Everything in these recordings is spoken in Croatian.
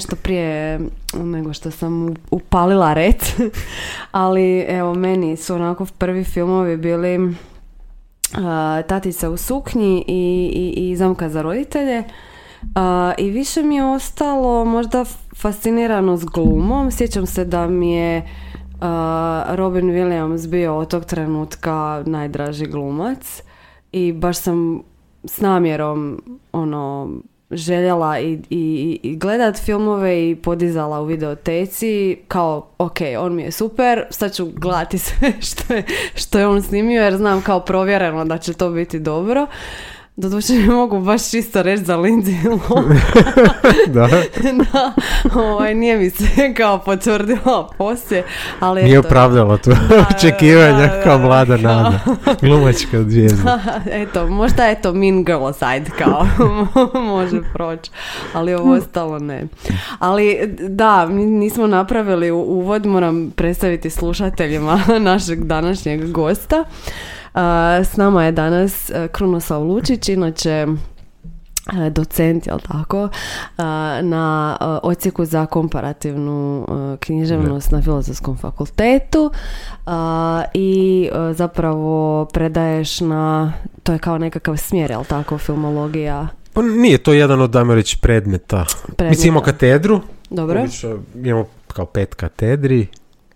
nešto prije nego što sam upalila red. Ali evo, meni su onako prvi filmovi bili uh, Tatica u suknji i, i, i Zamka za roditelje. I više mi je ostalo možda fascinirano s glumom. Sjećam se da mi je Robin Williams bio od tog trenutka najdraži glumac i baš sam s namjerom ono željela i, i, i gledat filmove i podizala u videoteci kao ok, on mi je super, sad ću gledati sve što je, što je on snimio jer znam kao provjereno da će to biti dobro. Doduše ne mogu baš čisto reći za Lindsay da. da ovaj, nije mi se kao potvrdila poslije. Ali nije opravdala tu očekivanja kao mlada nada. Glumačka zvijezda. eto, možda eto Mean Girl side kao može proći, ali ovo ostalo ne. Ali da, mi nismo napravili uvod, moram predstaviti slušateljima našeg današnjeg gosta. S nama je danas e, Krunoslav Lučić, inače e, docent, jel tako, na e, odsjeku za komparativnu književnost na Filozofskom fakultetu i zapravo predaješ na, to je kao nekakav smjer, jel tako, filmologija? Pa nije to jedan od, dajmo reći, predmeta. predmeta. Mislim, imamo katedru. Dobro. Imamo kao pet katedri.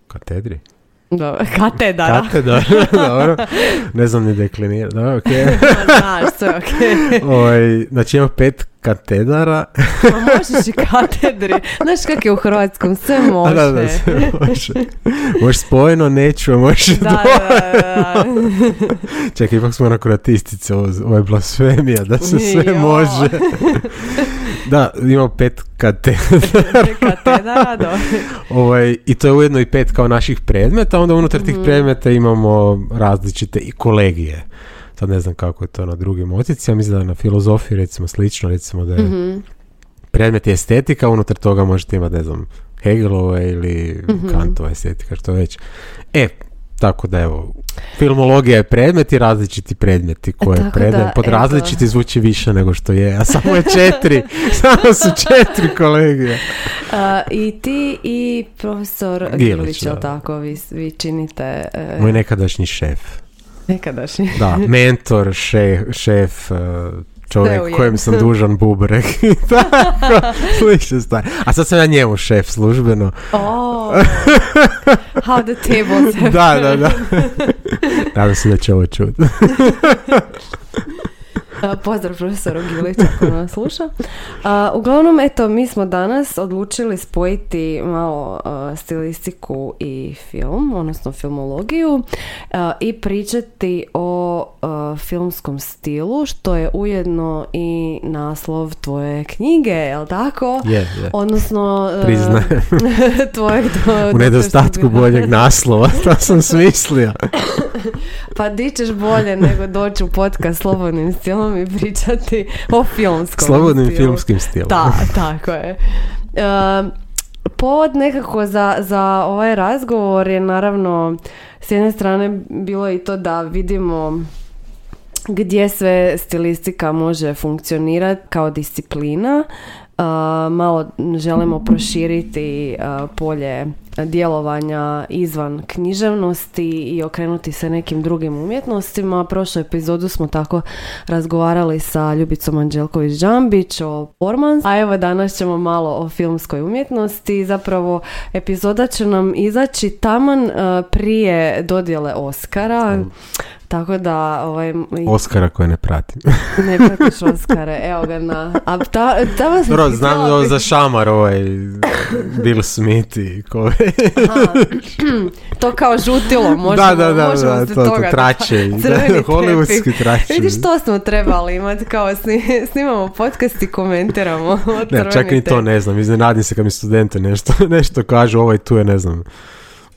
Katedri? Dobro, katedara. Katedara, dobro. Ne znam ni deklinirati. Dobro, okej. Znaš, sve okej. Okay. znači ima pet katedara. Ma možeš i katedri. Znaš kak je u Hrvatskom, sve može. Da, da, sve može. Možeš spojeno, neću, možeš da, da, da, Čekaj, ipak smo na kuratistice, ovo je blasfemija, da se sve može. Da, imamo pet katedara. katedara, ovaj, I to je ujedno i pet kao naših predmeta, onda unutar tih mhm. predmeta imamo različite i kolegije sad ne znam kako je to na drugim oticima, mislim da na filozofiji recimo slično, recimo da je mm predmet je estetika, unutar toga možete imati, ne znam, Hegelove ili mm Kantova estetika, što već. E, tako da evo, filmologija je predmet i različiti predmeti koje e, predmet, pod različiti zvuči više nego što je, a samo je četiri, samo su četiri kolegije. I ti i profesor Gilić, tako, vi, vi činite... Uh... Moj nekadašnji šef. Nekadašnji. Da, mentor, šef, šef čovjek kojem sam dužan bubrek tako, slične stvari. A sad sam ja njemu šef službeno. Oh, how the tables have... da, da, da. Nadam se da će ovo čuti. Pozdrav profesoru Giliću ako nas sluša. uglavnom, eto, mi smo danas odlučili spojiti malo stilistiku i film, odnosno filmologiju i pričati o filmskom stilu, što je ujedno i naslov tvoje knjige, je tako? Je, je. Odnosno... Priznajem. tvojeg... U nedostatku boljeg naslova, to sam smislio. pa di ćeš bolje nego doći u podcast Slobodnim stilom i pričati o filmskom Slobodnim filmskim stilom. Da, tako je. Uh, povod nekako za, za ovaj razgovor je naravno s jedne strane bilo i to da vidimo gdje sve stilistika može funkcionirati kao disciplina. Malo želimo proširiti polje djelovanja izvan književnosti i okrenuti se nekim drugim umjetnostima. Prošlu epizodu smo tako razgovarali sa Ljubicom Anđelković-Đambić o performance, a evo danas ćemo malo o filmskoj umjetnosti. Zapravo epizoda će nam izaći taman prije dodjele Oscara. Tako da... Ovaj, Oskara koje ne pratim. ne pratiš Oskare, evo ga na... A ta, ta Dobro, znam za šamar ovaj Bill Smith i ko... to kao žutilo, možemo, da, da, da, možemo da, se to, toga... To trače, da, hollywoodski trače. Vidiš, to smo trebali imati, kao snimamo podcast i komentiramo. Ne, čak ni to ne znam, iznenadim se kad mi studente nešto, nešto kažu, ovaj tu je, ne znam,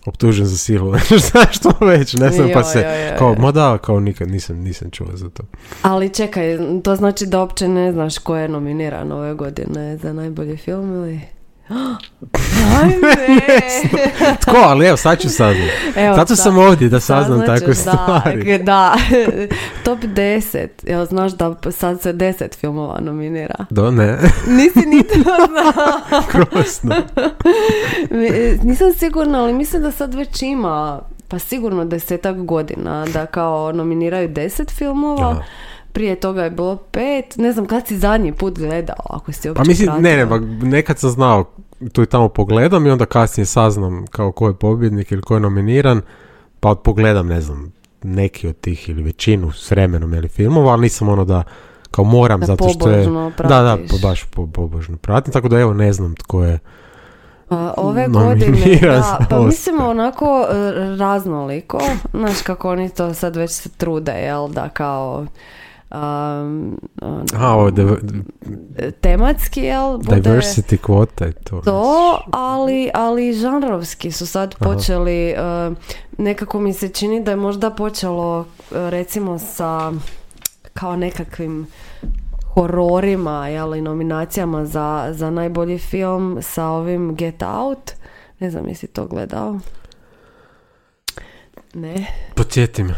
optužen za silu, znaš što već, ne znam, pa se, kao, ma da, kao nikad nisam, nisam čuo za to. Ali čekaj, to znači da uopće ne znaš ko je nominiran ove godine za najbolji film ili... Ajme! Tko, ali evo, sad ću saznat. Evo, Zato sad- sam ovdje da saznam takve stvari. Da, da. top 10. Jel znaš da sad se 10 filmova nominira? Do, ne, Nisi ni to znao. krosno. Mi- Nisam sigurna, ali mislim da sad već ima pa sigurno desetak godina da kao nominiraju 10 filmova. Da. Prije toga je bilo pet. Ne znam kad si zadnji put gledao, ako si uopće Pa mislim, ne, ne, pratio. pa nekad sam znao, tu i tamo pogledam i onda kasnije saznam kao ko je pobjednik ili ko je nominiran, pa pogledam, ne znam, neki od tih ili većinu s vremenom ili filmova, ali nisam ono da kao moram Da zato što je... pobožno Da, da, pratiš. pa baš po, pobožno pratim, tako da evo ne znam tko je. Ove godine, da, pa mislim onako e, raznoliko, znaš kako oni to sad već se trude, jel, da kao um, on- A, ovo tematski, jel, bude diversity kvota i to. to, ali, ali žanrovski su sad počeli, e, nekako mi se čini da je možda počelo e, recimo sa kao nekakvim hororima, jel, i nominacijama za, za najbolji film sa ovim Get Out. Ne znam, jesi to gledao? Ne. Podsjeti me.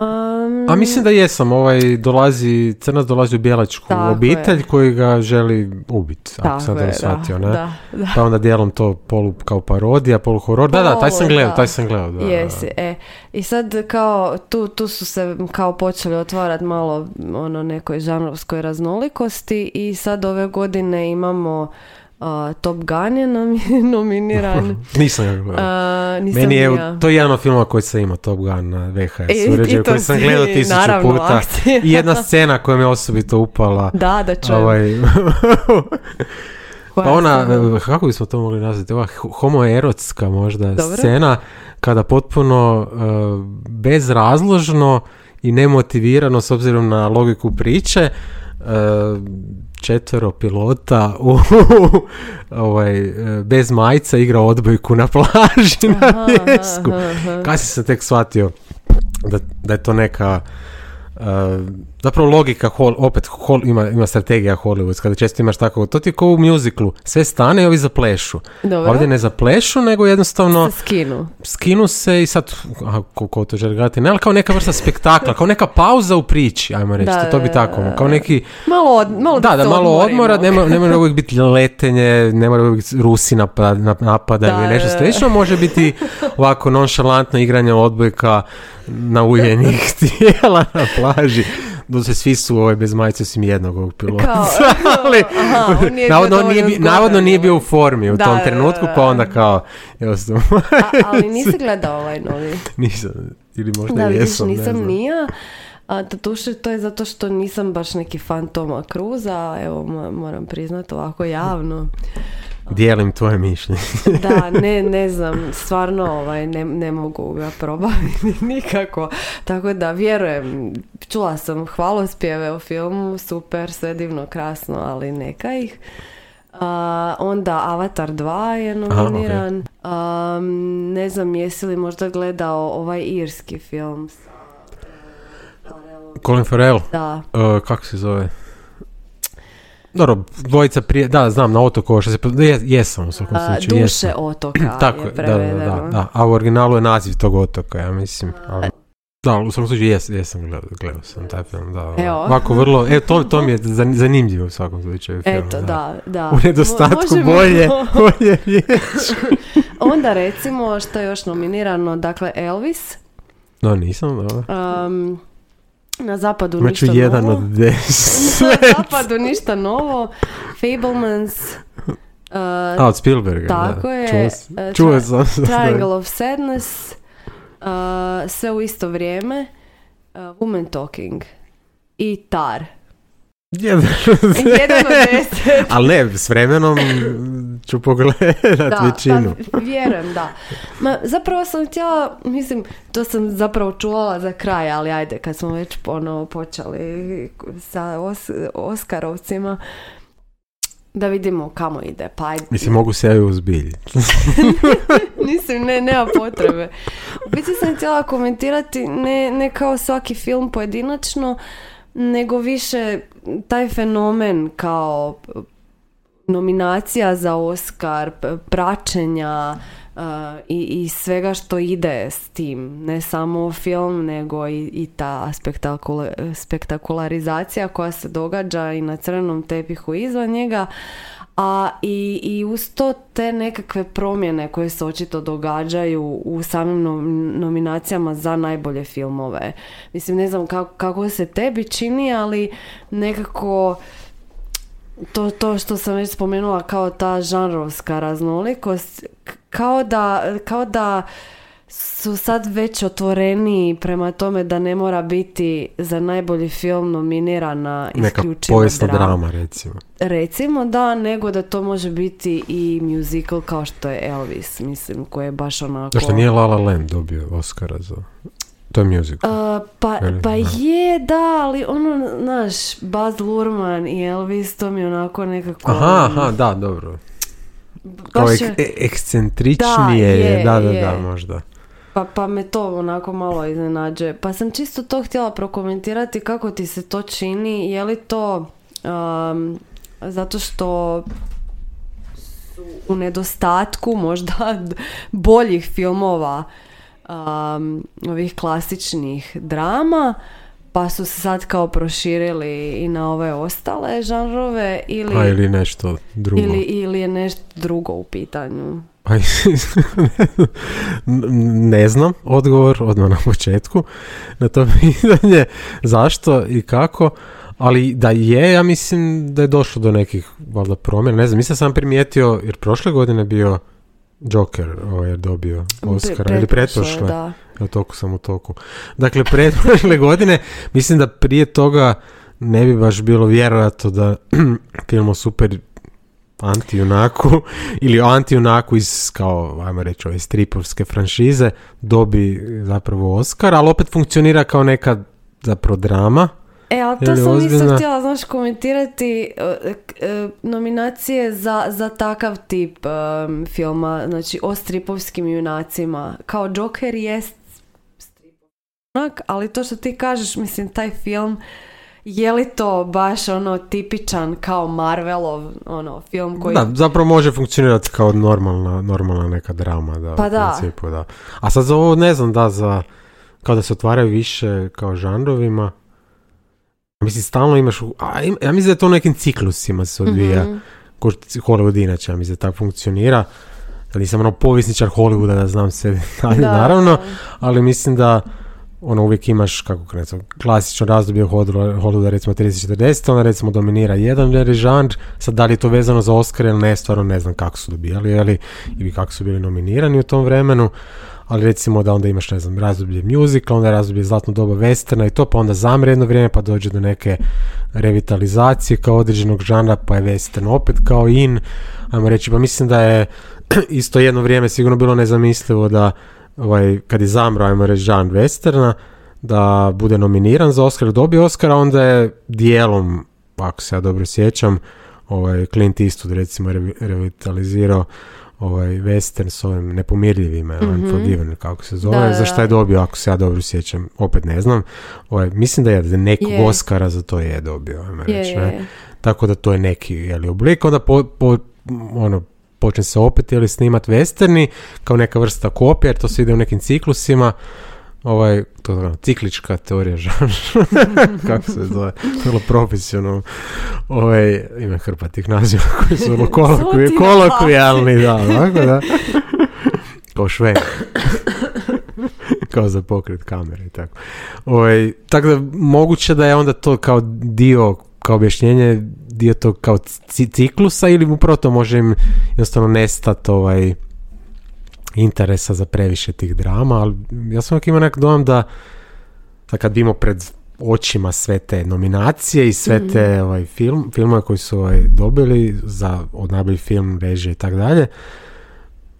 Um, A mislim da jesam, ovaj dolazi, crnac dolazi u bijelačku Tako obitelj je. koji ga želi ubiti, ako sam dobro je, shvatio, da, ne? da, da. Pa onda dijelom to polu kao parodija, polu horor. Da, da, taj sam gledao, da. taj sam gledao. Da, da, da. Jesi, e. I sad kao, tu, tu su se kao počeli otvarati malo ono nekoj žanrovskoj raznolikosti i sad ove godine imamo a, Top Gun je nomi- nominiran. Nisam ga gledao. A, nisam Meni je, ja. to je jedan od filmova koji sam imao, Top Gun na VHS I- uređaju, koji sam gledao tisuću naravno, puta. akcija. I jedna scena koja me osobito upala. Da, da čujem. Ovaj, pa ona, eh, kako bismo to mogli nazvati, ova homoerotska možda Dobro. scena, kada potpuno eh, bezrazložno i nemotivirano s obzirom na logiku priče, eh, četvero pilota u, ovaj, bez majica igra odbojku na plaži na Aha, pjesku. aha. Kasnije sam tek shvatio da, da je to neka uh, zapravo logika, hol, opet hol, ima, ima strategija Hollywood, kada često imaš tako, to ti je kao u mjuziklu, sve stane i ovi zaplešu. Dobro. Ovdje ne zaplešu, nego jednostavno Se skinu. skinu se i sad, aha, ko, to želi gledati, ne, ali kao neka vrsta spektakla, kao neka pauza u priči, ajmo reći, Da, to, to bi da, tako, da, da. kao neki, Malo, od, malo da, da, se malo odmora, ne mora, ne mora uvijek biti letenje, ne mora uvijek Rusi napada, nap- napada Da, ili nešto da, da. slično, može biti ovako nonšalantno igranje odbojka na uljenih tijela na plaži. Doduše svi su ovaj bez majice osim jednog ovog pilota. Kao, ali aha, on nije bio navodno, nije, zgodan, navodno nije bio u formi u Da, tom da, trenutku, da, pa da. onda kao, jednostavno, A, ali nisi gledao ovaj novi. nisam, ili možda Da, jesam, ne nisam znam. ni ja. A doduše to je zato što nisam baš neki fan Toma Cruza, evo mo- moram priznati ovako javno. Dijelim tvoje mišljenje. Da, ne, ne znam, stvarno ovaj, ne, ne mogu ga probaviti nikako. Tako da vjerujem, čula sam hvalospjeve o filmu, super, sve divno, krasno, ali neka ih. A, onda Avatar 2 je nominiran. Am, ne znam, jesi li možda gledao ovaj irski film? e? Colin Farrell, Da. uh, kako se zove? Dobro, dvojica prije, da, znam, na otoku, ovo što se, je, jesam u svakom slučaju, duše jesam. otoka Tako je je, da, da, da, prevedeno. da, a u originalu je naziv tog otoka, ja mislim. Ali, da, u svakom slučaju jes, jesam gledao, gledao sam taj film, da. Evo. Ovako vrlo, e, to, to mi je zan- zanimljivo u svakom slučaju film. Eto, da, da. U nedostatku Mo- bolje, bolje riječi. Onda recimo što je još nominirano, dakle Elvis. No, nisam, dobro. Um, na zapadu Imat ću ništa jedan novo. od deset. na zapadu ništa novo. Fablemans. Uh, A, od Spielberga, tako da. je. Čuo, Tri- sam. da. Triangle of Sadness. Uh, sve u isto vrijeme. Uh, Woman Talking. I Tar. Jedan Jedan od deset. Ali ne, s vremenom ću pogledat Da, većinu. pa vjerujem, da. Ma, zapravo sam htjela, mislim, to sam zapravo čuvala za kraj, ali ajde, kad smo već ponovo počeli sa os, Oskarovcima, da vidimo kamo ide, pa ajde. Mislim, mogu se ja uzbiljiti. Mislim, ne, nema potrebe. U biti sam htjela komentirati ne, ne kao svaki film pojedinačno, nego više taj fenomen kao nominacija za Oscar, praćenja i, i svega što ide s tim. Ne samo film, nego i, i ta spektakularizacija koja se događa i na crvenom tepihu izvan njega a i, i uz to te nekakve promjene koje se očito događaju u samim nominacijama za najbolje filmove. Mislim, ne znam kako, kako se tebi čini, ali nekako to, to što sam već spomenula kao ta žanrovska raznolikost, kao da, kao da su sad već otvoreni prema tome da ne mora biti za najbolji film nominirana isključivo Neka drama. recimo. Recimo da, nego da to može biti i musical kao što je Elvis, mislim, koji je baš onako... Zašto nije La La Land dobio Oscara za... To je musical. Uh, pa, pa je, da, ali ono, znaš, Baz Luhrmann i Elvis, to mi je onako nekako... Aha, aha, da, dobro. Kao ek, ekscentričnije, da, da, da, da, možda. Pa, pa me to onako malo iznenađuje. Pa sam čisto to htjela prokomentirati kako ti se to čini. Je li to um, zato što su u nedostatku možda boljih filmova um, ovih klasičnih drama pa su se sad kao proširili i na ove ostale žanrove ili, A, ili nešto drugo. Ili, ili je nešto drugo u pitanju. ne znam odgovor odmah na početku na to pitanje zašto i kako, ali da je, ja mislim da je došlo do nekih valjda promjena. Ne znam, mislim sam primijetio, jer prošle godine bio Joker ovaj, je dobio Oscara, ili pretprošle, da. ja toku sam u toku. Dakle, pretprošle godine, mislim da prije toga ne bi baš bilo vjerojatno da film o super anti-junaku ili anti-junaku iz, kao, ajmo reći, ove stripovske franšize dobi zapravo Oscar, ali opet funkcionira kao neka zapravo drama. E, ali to sam isto htjela, znaš, komentirati e, e, nominacije za, za takav tip um, filma, znači o stripovskim junacima. Kao Joker jest stripovski ali to što ti kažeš, mislim, taj film je li to baš ono tipičan kao Marvelov ono film koji... Da, zapravo može funkcionirati kao normalna, normalna neka drama, da, pa da. Principu, da. A sad za ovo ne znam da za, kao da se otvaraju više kao žanrovima, mislim stalno imaš, a, ja mislim da je to u nekim ciklusima se odvija, mm-hmm. ko Hollywood inače, ja mislim da tako funkcionira, da nisam ono povisničar Hollywooda da znam detalje, naravno, ali mislim da ono uvijek imaš, kako krenuti, klasično razdoblje Hollywooda, recimo 30-40, ona recimo dominira jedan žanr, sad da li je to vezano za Oscar ili ne, stvarno ne znam kako su dobijali, ali, ili kako su bili nominirani u tom vremenu, ali recimo da onda imaš, ne znam, razdoblje musical, onda je razdoblje zlatno doba westerna i to, pa onda zamre jedno vrijeme, pa dođe do neke revitalizacije kao određenog žanra, pa je western opet kao in, ajmo reći, pa mislim da je isto jedno vrijeme sigurno bilo nezamislivo da ovaj, kad je zamro, ajmo reći, Jean Westerna, da bude nominiran za Oscar, dobio Oscar, onda je dijelom, ako se ja dobro sjećam, ovaj, Clint Eastwood recimo revitalizirao ovaj western s ovim nepomirljivima, mm-hmm. kako se zove, da, za šta je dobio, ako se ja dobro sjećam, opet ne znam. Ovaj, mislim da je nekog je. Oscara za to je dobio, ajmo reći, ne? Tako da to je neki jeli, oblik, onda po, po, ono, počne se opet ili snimat westerni kao neka vrsta kopija jer to se ide u nekim ciklusima. Ovaj, to je ciklička teorija kako se zove, vrlo profesionalno, ovaj, ima hrpa tih naziva koji su vrlo kolokvijalni, da, tako da, kao šve, kao za pokret kamere i tako. Ovaj, tako da, moguće da je onda to kao dio, kao objašnjenje dio tog kao ciklusa ili upravo to može im jednostavno nestati ovaj interesa za previše tih drama, ali ja sam uvijek imao nek dojam da, da kad bimo pred očima sve te nominacije i sve te mhm. ovaj, film, filmove koji su ovaj, dobili za od najbolji film, režije i tako dalje,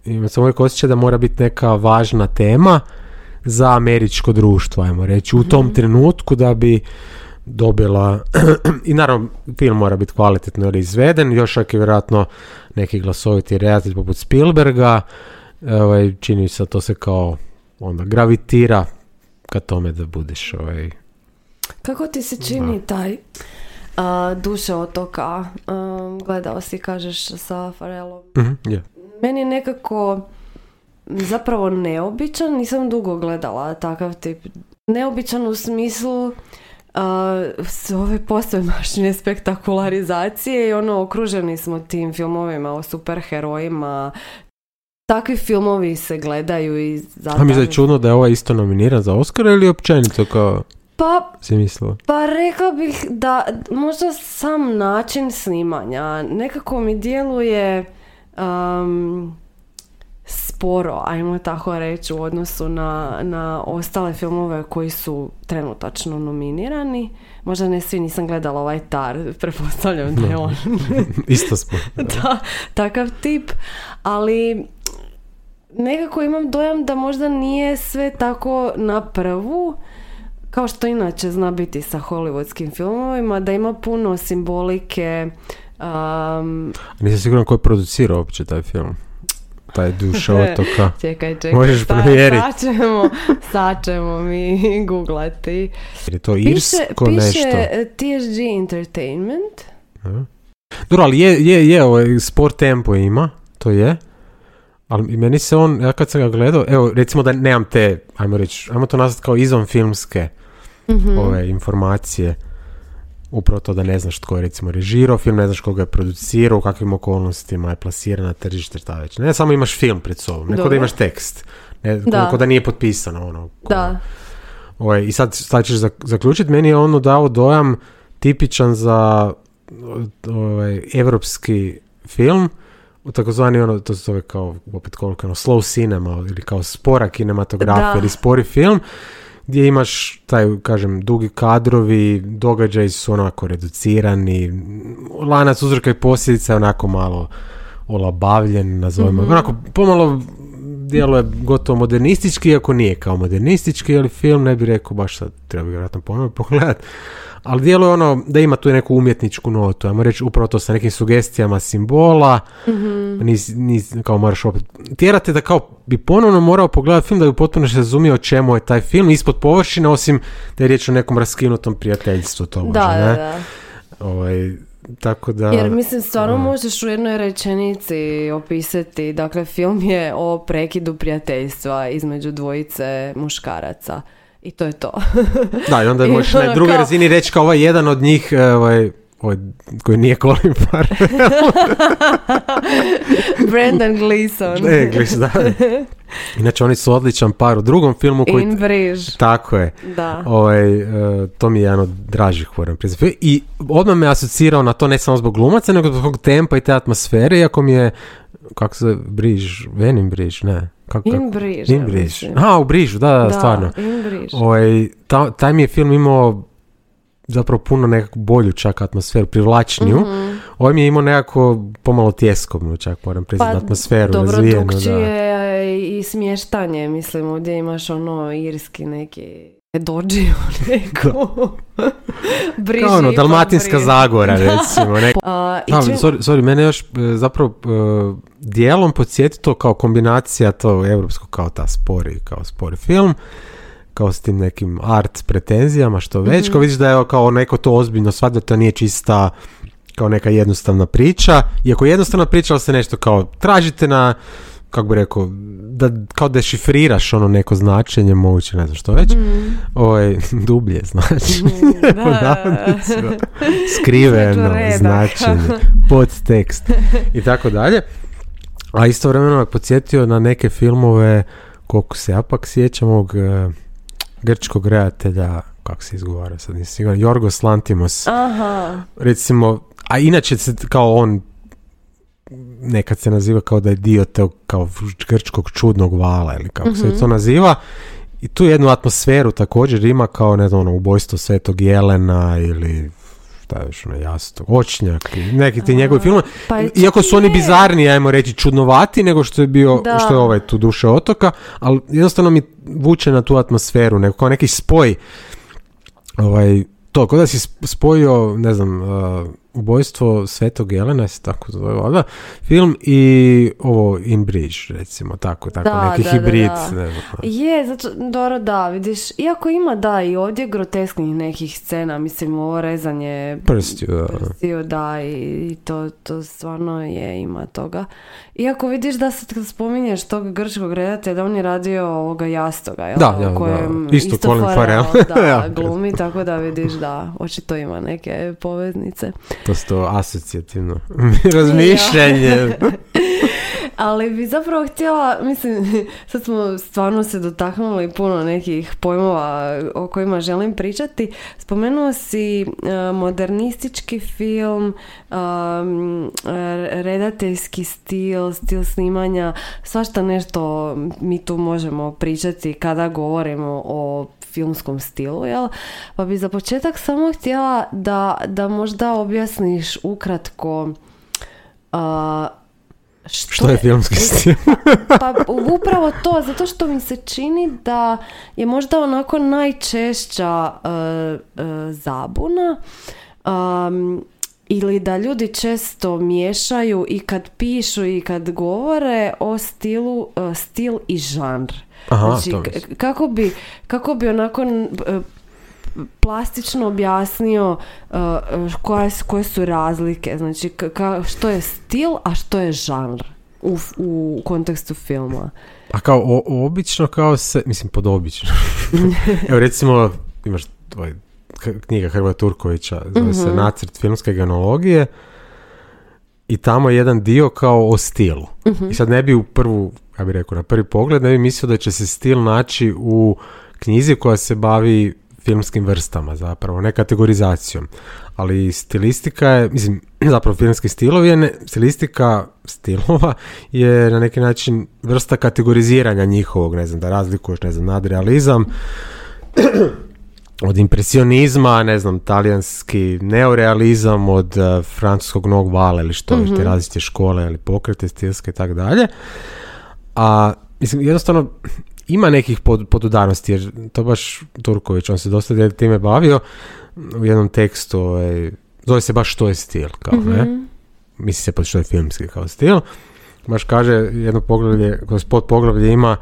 imam sam uvijek osjećaj da mora biti neka važna tema za američko društvo, ajmo reći, u tom mhm. trenutku da bi dobila i naravno film mora biti kvalitetno izveden, još ako je vjerojatno neki glasoviti redatelj poput Spielberga, ovaj, čini se to se kao onda gravitira ka tome da budeš ovaj... Kako ti se čini taj A, Duše otoka, um, gledao si, kažeš, sa Farelom. Mhm, je. Meni je nekako zapravo neobičan, nisam dugo gledala takav tip. Neobičan u smislu s ove posvemašnje spektakularizacije i ono okruženi smo tim filmovima o superherojima. Takvi filmovi se gledaju i zato... A mi je čudno da je ovaj isto nominiran za Oscar ili općenito kao... Pa, si? Pa rekla bih da možda sam način snimanja nekako mi djeluje um, sporo, ajmo tako reći, u odnosu na, na ostale filmove koji su trenutačno nominirani. Možda ne svi, nisam gledala ovaj tar, prepostavljam da je on. Isto smo. da, takav tip, ali nekako imam dojam da možda nije sve tako na prvu, kao što inače zna biti sa hollywoodskim filmovima, da ima puno simbolike. Um, Nisam siguran ko je producirao uopće taj film taj duša otoka. čekaj, čekaj. Možeš provjeriti. Sad ćemo, sad ćemo mi googlati. Je to irsko piše, nešto? Piše TSG Entertainment. Dobro, ali je, je, je, ovaj, sport tempo ima, to je. Ali meni se on, ja kad sam ga gledao, evo, recimo da nemam te, ajmo reći, ajmo to nazvati kao izvan filmske mm ove informacije upravo to da ne znaš tko je recimo režirao film, ne znaš koga je producirao, u kakvim okolnostima je plasiran na tržište, šta već. Ne samo imaš film pred sobom, neko da imaš tekst. Ne, da. da nije potpisano ono. da. Ovaj, I sad, sad ćeš zaključiti, meni je ono dao dojam tipičan za ovaj, evropski film, takozvani ono, to se zove kao, opet koliko, ono, slow cinema ili kao spora kinematografija ili spori film, gdje imaš taj, kažem, dugi kadrovi, događaji su onako reducirani, lanac uzroka i posljedica je onako malo olabavljen, nazovimo. Mm-hmm. Onako, pomalo djeluje gotovo modernistički, iako nije kao modernistički, ali film ne bi rekao baš sad, treba bi vjerojatno ponovno pogledati ali djeluje ono da ima tu neku umjetničku notu, ajmo reći upravo to sa nekim sugestijama simbola, mm nis, nis, kao moraš opet, tjerate da kao bi ponovno morao pogledati film da bi potpuno se razumio o čemu je taj film, ispod površine, osim da je riječ o nekom raskinutom prijateljstvu, to može, da, ne? Da, da. Ovaj, tako da... Jer mislim, stvarno možeš u jednoj rečenici opisati, dakle, film je o prekidu prijateljstva između dvojice muškaraca. I to je to. da, i onda možeš na ono drugoj razini reći kao ovaj jedan od njih, e, ovaj, ovaj, koji nije Colin Farrell. Brandon Gleeson. Ne, Gleeson, da. Inače, oni su odličan par u drugom filmu koji... In Briž. Tako je. Da. Ovaj, uh, to mi je jedan od dražih moram I odmah me asocirao na to ne samo zbog glumaca, nego zbog tempa i te atmosfere, iako mi je kako se Briž, Venim Briž, ne. Kako, in Briž. In Briž. A, u Brižu, da, da, stvarno. In Briž. Ovaj, ta, taj mi je film imao zapravo puno nekakvu bolju čak atmosferu, privlačniju. Mm-hmm. Ovaj mi je imao nekako pomalo tjeskobnu čak, moram priznati, pa, atmosferu dobro, razvijenu. Dobro, i smještanje, mislim, ovdje imaš ono irski neki dođi u neku briži. Kao ono, Dalmatinska zagora, recimo. Nek... Uh, sorry, sorry, mene još e, zapravo uh, dijelom podsjeti to kao kombinacija to europsko kao ta spori, kao spori film kao s tim nekim art pretenzijama, što već, mm-hmm. kao vidiš da je kao neko to ozbiljno sva da to nije čista kao neka jednostavna priča, iako jednostavna priča, ali se nešto kao tražite na kako bi rekao, da kao dešifriraš ono neko značenje, moguće ne znam što već, mm. ovaj, dublje značenje, mm, skriveno značenje, podtekst i tako dalje. A istovremeno me podsjetio na neke filmove, koliko se ja pak sjećam ovog uh, grčkog redatelja, kako se izgovara sad nisam siguran, Jorgos Lantimos. Aha. Recimo, a inače se kao on nekad se naziva kao da je dio tog kao grčkog čudnog vala ili kako se mhm. to naziva i tu jednu atmosferu također ima kao ne znam ono ubojstvo Svetog Jelena ili šta još ono jasno, očnjak neki ti njegovi filmovi. Pa Iako su oni bizarni, ajmo reći, čudnovati nego što je bio, što je ovaj tu duše otoka, ali jednostavno mi vuče na tu atmosferu, neko, kao neki spoj ovaj, to, kao da si spojio, ne znam, uh, Ubojstvo Svetog Jelena, se tako zove, valjda, film i ovo In Bridge, recimo, tako, tako, Da, neki da, da, hibrid. da. Ne znam. Je, zato, dobro, da, vidiš, iako ima, da, i ovdje grotesknih nekih scena, mislim, ovo rezanje Prstiju, da. prstiju, da, i, i to, to stvarno je, ima toga. Iako vidiš da sad kad spominješ tog grčkog redatelja, on je radio ovoga jastoga, jel? Da, da, kojem da. Isto Colin Farrell. da, glumi, tako da vidiš da, očito ima neke poveznice. To su to asocijativno razmišljanje. Ali bi zapravo htjela, mislim, sad smo stvarno se dotaknuli puno nekih pojmova o kojima želim pričati. Spomenuo si e, modernistički film, um, re- redateljski stil, stil snimanja, svašta nešto mi tu možemo pričati kada govorimo o filmskom stilu, jel? Pa bi za početak samo htjela da, da možda objasniš ukratko a, Što je filmski stil? pa upravo to, zato što mi se čini da je možda onako najčešća e, e, zabuna um, ili da ljudi često miješaju i kad pišu i kad govore o stilu, e, stil i žanr. Aha, znači, kako bi, kako bi onako plastično objasnio uh, koje, su- koje su razlike, znači ka- što je stil, a što je žanr u, u kontekstu filma. A kao o, obično kao se, mislim pod obično. Evo recimo imaš tvoj k- knjiga Hrvoja Turkovića, zove se Mhm. Nacrt filmske genologije i tamo je jedan dio kao o stilu. Mhm. I sad ne bi u prvu, ja bih rekao na prvi pogled, ne bi mislio da će se stil naći u knjizi koja se bavi filmskim vrstama zapravo, ne kategorizacijom. Ali stilistika je, mislim, zapravo filmski stilovi je, ne, stilistika stilova je na neki način vrsta kategoriziranja njihovog, ne znam, da razlikuješ, ne znam, nadrealizam, od impresionizma, ne znam, talijanski neorealizam, od uh, francuskog novog vala ili što, mm te različite škole ili pokrete stilske i tako dalje. A, mislim, jednostavno ima nekih pod, podudarnosti, jer to baš Turković, on se dosta time bavio u jednom tekstu, ovaj, zove se baš što je stil, kao ne, misli se pod što je filmski kao stil, baš kaže jedno poglavlje, kroz pod poglavlje ima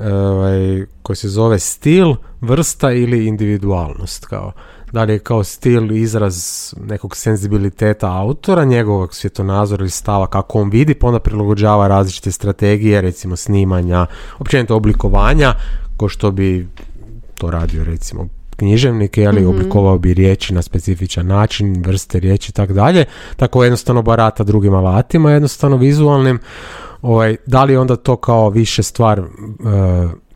ovaj, koji se zove stil, vrsta ili individualnost, kao da li je kao stil izraz nekog senzibiliteta autora, njegovog svjetonazora ili stava kako on vidi, pa onda prilagođava različite strategije, recimo snimanja, općenito oblikovanja, ko što bi to radio recimo književnik, ali oblikovao bi riječi na specifičan način, vrste riječi i tako dalje, tako jednostavno barata drugim alatima, jednostavno vizualnim, ovaj, da li je onda to kao više stvar e,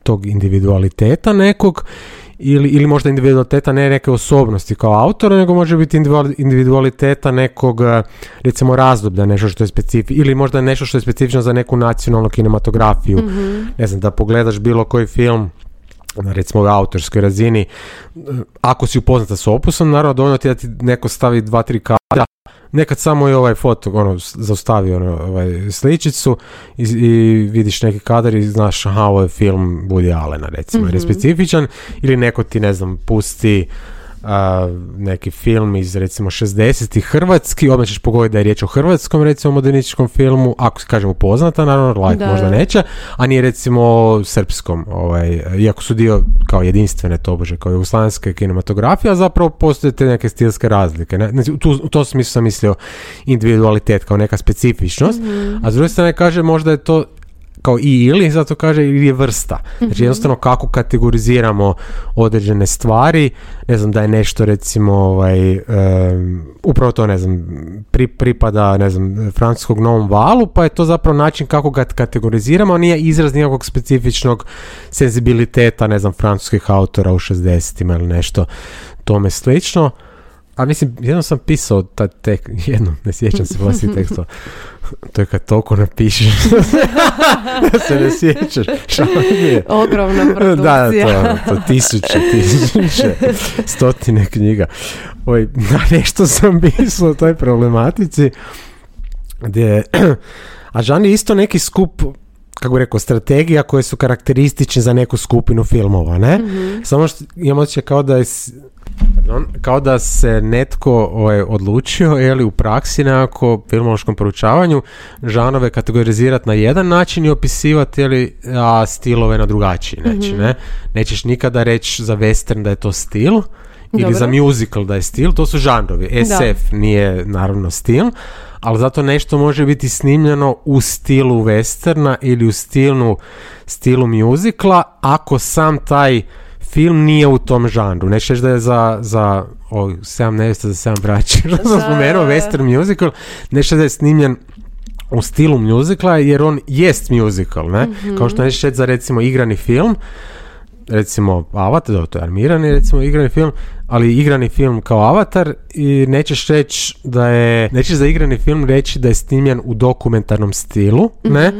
tog individualiteta nekog ili, ili možda individualiteta ne neke osobnosti kao autora, nego može biti individual- individualiteta nekog e, recimo razdoblja, nešto što je specifično, ili možda nešto što je specifično za neku nacionalnu kinematografiju. Ne znam, da pogledaš bilo koji film na recimo autorskoj razini, e, ako si upoznata s opusom, naravno dovoljno ti da ti neko stavi dva, tri kadra, nekad samo i ovaj foto, ono, zaustavi ono, ovaj, sličicu i, i vidiš neki kadar i znaš, aha, ovo je film Woody Allena, recimo, jer je specifičan, ili neko ti, ne znam, pusti a, neki film iz recimo 60-ih hrvatski, odmah ćeš pogoditi da je riječ o hrvatskom recimo modernističkom filmu, ako se kažemo poznata, naravno, like Da, možda da. neće, a nije recimo srpskom, ovaj, iako su dio kao jedinstvene tobože, kao jugoslavenske kinematografije, a zapravo postoje te neke stilske razlike. Ne? Znači, u, tu, u tom smislu sam mislio individualitet kao neka specifičnost, a s druge strane kaže možda je to kao i ili, zato kaže ili je vrsta. Znači jednostavno kako kategoriziramo određene stvari, ne znam da je nešto recimo ovaj, em, upravo to ne znam, pri, pripada ne znam, francuskog novom valu, pa je to zapravo način kako ga kategoriziramo, nije izraz nikakvog specifičnog senzibiliteta, ne znam, francuskih autora u 60-ima ili nešto tome slično. A mislim, jednom sam pisao taj tek, jednom, ne sjećam se vlastitih tekstova. To je kad toliko napišeš da se ne sjećaš. Šta je? Ogromna Da, produkcija. da, to, to tisuće, tisuće, stotine knjiga. Oj, na nešto sam pisao o toj problematici gdje, a žan je isto neki skup kako bi rekao, strategija koje su karakteristične za neku skupinu filmova, ne? Samo što imam osjećaj kao da je, On, kao da se netko ovaj, odlučio je u praksi nekako filmološkom proučavanju žanove kategorizirati na jedan način i opisivati je a stilove na drugačiji način. Ne? Nećeš nikada reći za western da je to stil ili za musical da je stil, to su žanrovi. SF nije naravno stil, ali zato nešto može biti snimljeno u stilu westerna ili u stilu, stilu musicala ako sam taj film nije u tom žanru. Nećeš da je za, za o, sedam nevjesta za sedam braća, što sam spomenuo, western musical, nešto da je snimljen u stilu musicala jer on jest musical, ne? Kao što nećeš za recimo igrani film, recimo Avatar, to je armirani recimo igrani film, ali igrani film kao Avatar i nećeš reći da je, nećeš za igrani film reći da je snimljen u dokumentarnom stilu, ne?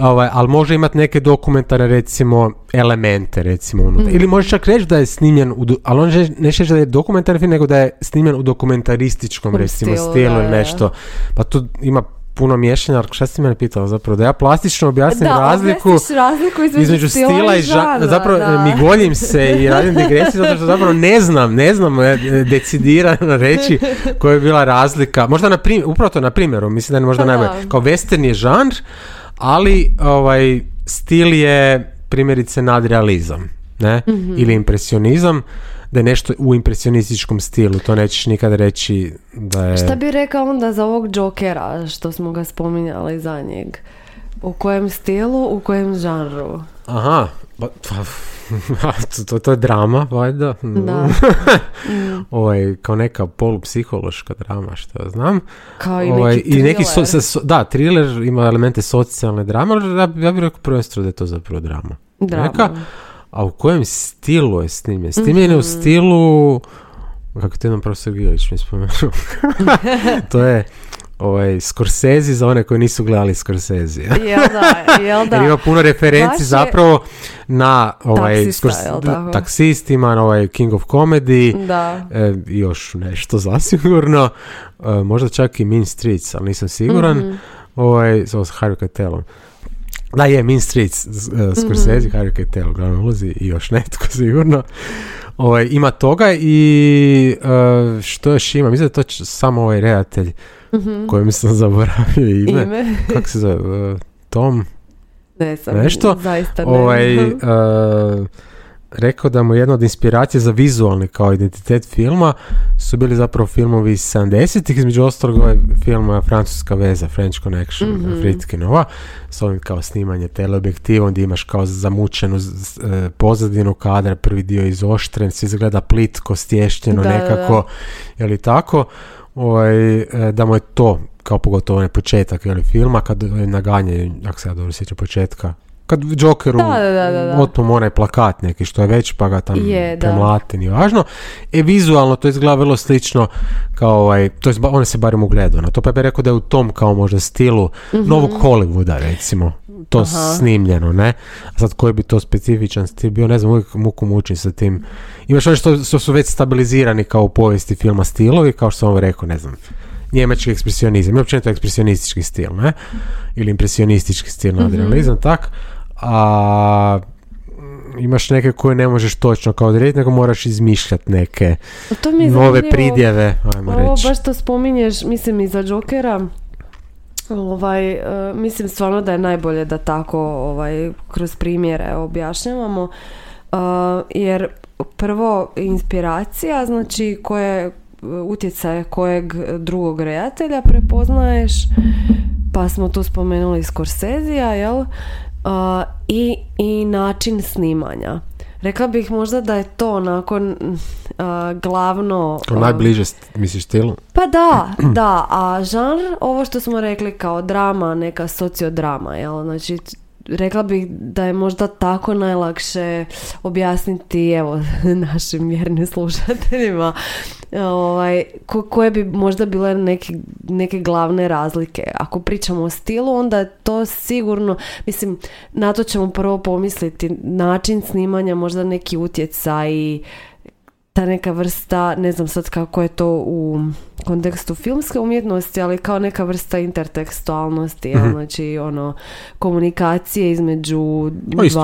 Ovaj, ali može imati neke dokumentare recimo elemente recimo unutra. Ili možeš čak reći da je snimljen u, ali on neće reći da je dokumentarni film nego da je snimljen u dokumentarističkom recimo stilu ili nešto. Pa tu ima puno miješanja, ali šta si mene pitala zapravo? Da ja plastično objasnim da, razliku, razliku između, između stila i žanra. Zapravo da. mi goljim se i radim digresiju zato što zapravo ne znam, ne znam e, decidirano reći koja je bila razlika. Možda na primjer, upravo to na primjeru, mislim da je možda Pa najbolje. Kao western je žanr, ali ovaj stil je primjerice nadrealizam, ne? Mhm. Ili impresionizam da je nešto u impresionističkom stilu, to nećeš nikada reći da je... Šta bi rekao onda za ovog Jokera, što smo ga spominjali za njeg? U kojem stilu, u kojem žanru? Aha, ba, pa, to, to, to je drama, valjda. Da. ovaj, kao neka polupsihološka drama, što znam. Kao i Ovaj, neki i neki so, se- so- da, thriller ima elemente socijalne drame, ali ja, ja bih rekao prvenstveno da je to zapravo drama. Drama. Neka, a u kojem stilu je snimljen? Snimljen je Mhm. u stilu, kako ti jednom profesor Gilić mi spomenuo, to je ovaj, Scorsese za one koji nisu gledali Scorsese. Jel da, jel da. Jer ima puno referenci je- zapravo na ovaj, Taksista, Scors- jel tako? taksist, ima na ovaj King of Comedy, Da. e, još nešto zasigurno, e, možda čak i Mean Streets, ali nisam siguran, Mhm. ovaj, s s Harry Keitelom. Da je, Mean Streets, e, Scorsese, Harry Keitel u glavnoj ulozi i još netko sigurno. Ovaj, ima toga i e, što još ima, mislim da je to č- samo ovaj redatelj kojem sam zaboravio ime. Ime? Kako se zove? E, Tom? Ne sam, Nešto? zaista ne. ovaj, e, rekao da mu jedna od inspiracija za vizualni kao identitet filma su bili zapravo filmovi iz 70-ih, između ostalog ovaj film e, Francuska veza, French Connection, Mhm. mm Fritkinova, s ovim kao snimanje teleobjektivom gdje imaš kao zamučenu z- z- pozadinu kadra, prvi dio izoštren, sve izgleda plitko, stješnjeno Da, da, nekako, je li tako? Ovaj, e, da mu je to kao pogotovo onaj početak je li, filma kad e, naganjaju, ako se ja dobro sjećam početka kad Jokeru Da, da, da, da, da. otmu onaj plakat neki što je već pa ga tam Je, da. premlate, nije važno. E vizualno to izgleda vrlo slično kao ovaj, to je, on se barem ugledao na to, pa bih rekao da je u tom kao možda stilu novog Hollywooda recimo to. Aha. snimljeno, ne? A sad koji bi to specifičan stil bio, ne znam, uvijek muku mučim sa tim. Imaš ono što, što su već stabilizirani kao u povijesti filma stilovi, kao što sam vam rekao, ne znam, njemački ekspresionizam, ili općenito ekspresionistički stil, ne? Ili impresionistički stil, Mhm. nadrealizam, tak? A mm, imaš neke koje ne možeš točno kao odrediti, nego moraš izmišljati neke To mi je nove pridjeve, ajmo Ovo reći. baš to spominješ, mislim i za Jokera. Ovaj, e, mislim stvarno da je najbolje da tako ovaj, kroz primjere objašnjavamo. E, jer prvo inspiracija, znači koje utjecaje kojeg drugog redatelja prepoznaješ, pa smo tu spomenuli Scorsese-a, jel? A, i, I način snimanja. Rekla bih možda da je to onako a, glavno... Kao a, najbliže, misliš, stilu? pa da, da, a žanr, ovo što smo rekli kao drama, neka sociodrama, jel? Znači, rekla bih da je možda tako najlakše objasniti, evo, našim vjernim slušateljima, ovaj, ko- koje bi možda bile neke, neke glavne razlike. Ako pričamo o stilu, onda je to sigurno, mislim, na to ćemo prvo pomisliti, način snimanja, možda neki utjecaj, ta neka vrsta, ne znam sad kako je to u kontekstu filmske umjetnosti, ali kao neka vrsta intertekstualnosti, mm znači ono, komunikacije između dvaju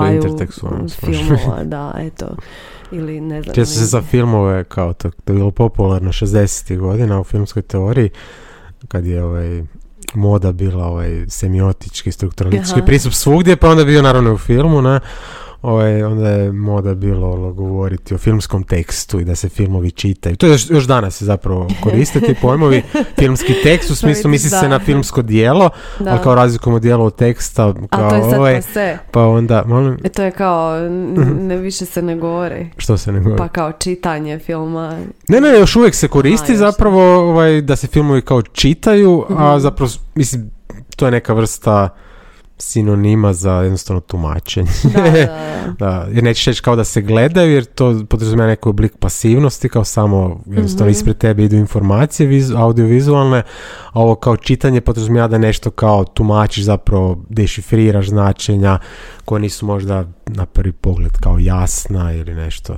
filmova, da, eto. Ili ne znam. Često se za filmove kao to, to je bilo popularno 60. godina u filmskoj teoriji, kad je ovaj moda bila ovaj semiotički, strukturalistički pristup svugdje, pa onda bio naravno u filmu, ne? Ovaj, onda je moda bilo ono, govoriti o filmskom tekstu i da se filmovi čitaju. To je još, još danas se zapravo koriste ti pojmovi. Filmski tekst u smislu misli se na filmsko dijelo, da. ali kao razlikujemo dijelo od teksta. Kao, A to je sad ovaj, Pa onda, molim... E to je kao, ne više se ne govori. Što se ne govori? Pa kao čitanje filma. Ne, ne, još uvijek se koristi zapravo ovaj, da se filmovi kao čitaju, a mhm. zapravo, mislim, to je neka vrsta sinonima za jednostavno tumačenje. Da, da, da. Jer nećeš reći kao da se gledaju, jer to podrazumijeva neki oblik pasivnosti, kao samo jednostavno mm ispred tebe idu informacije vizu, audiovizualne, a ovo kao čitanje podrazumijeva da nešto kao tumačiš, zapravo dešifriraš značenja koje nisu možda na prvi pogled kao jasna ili nešto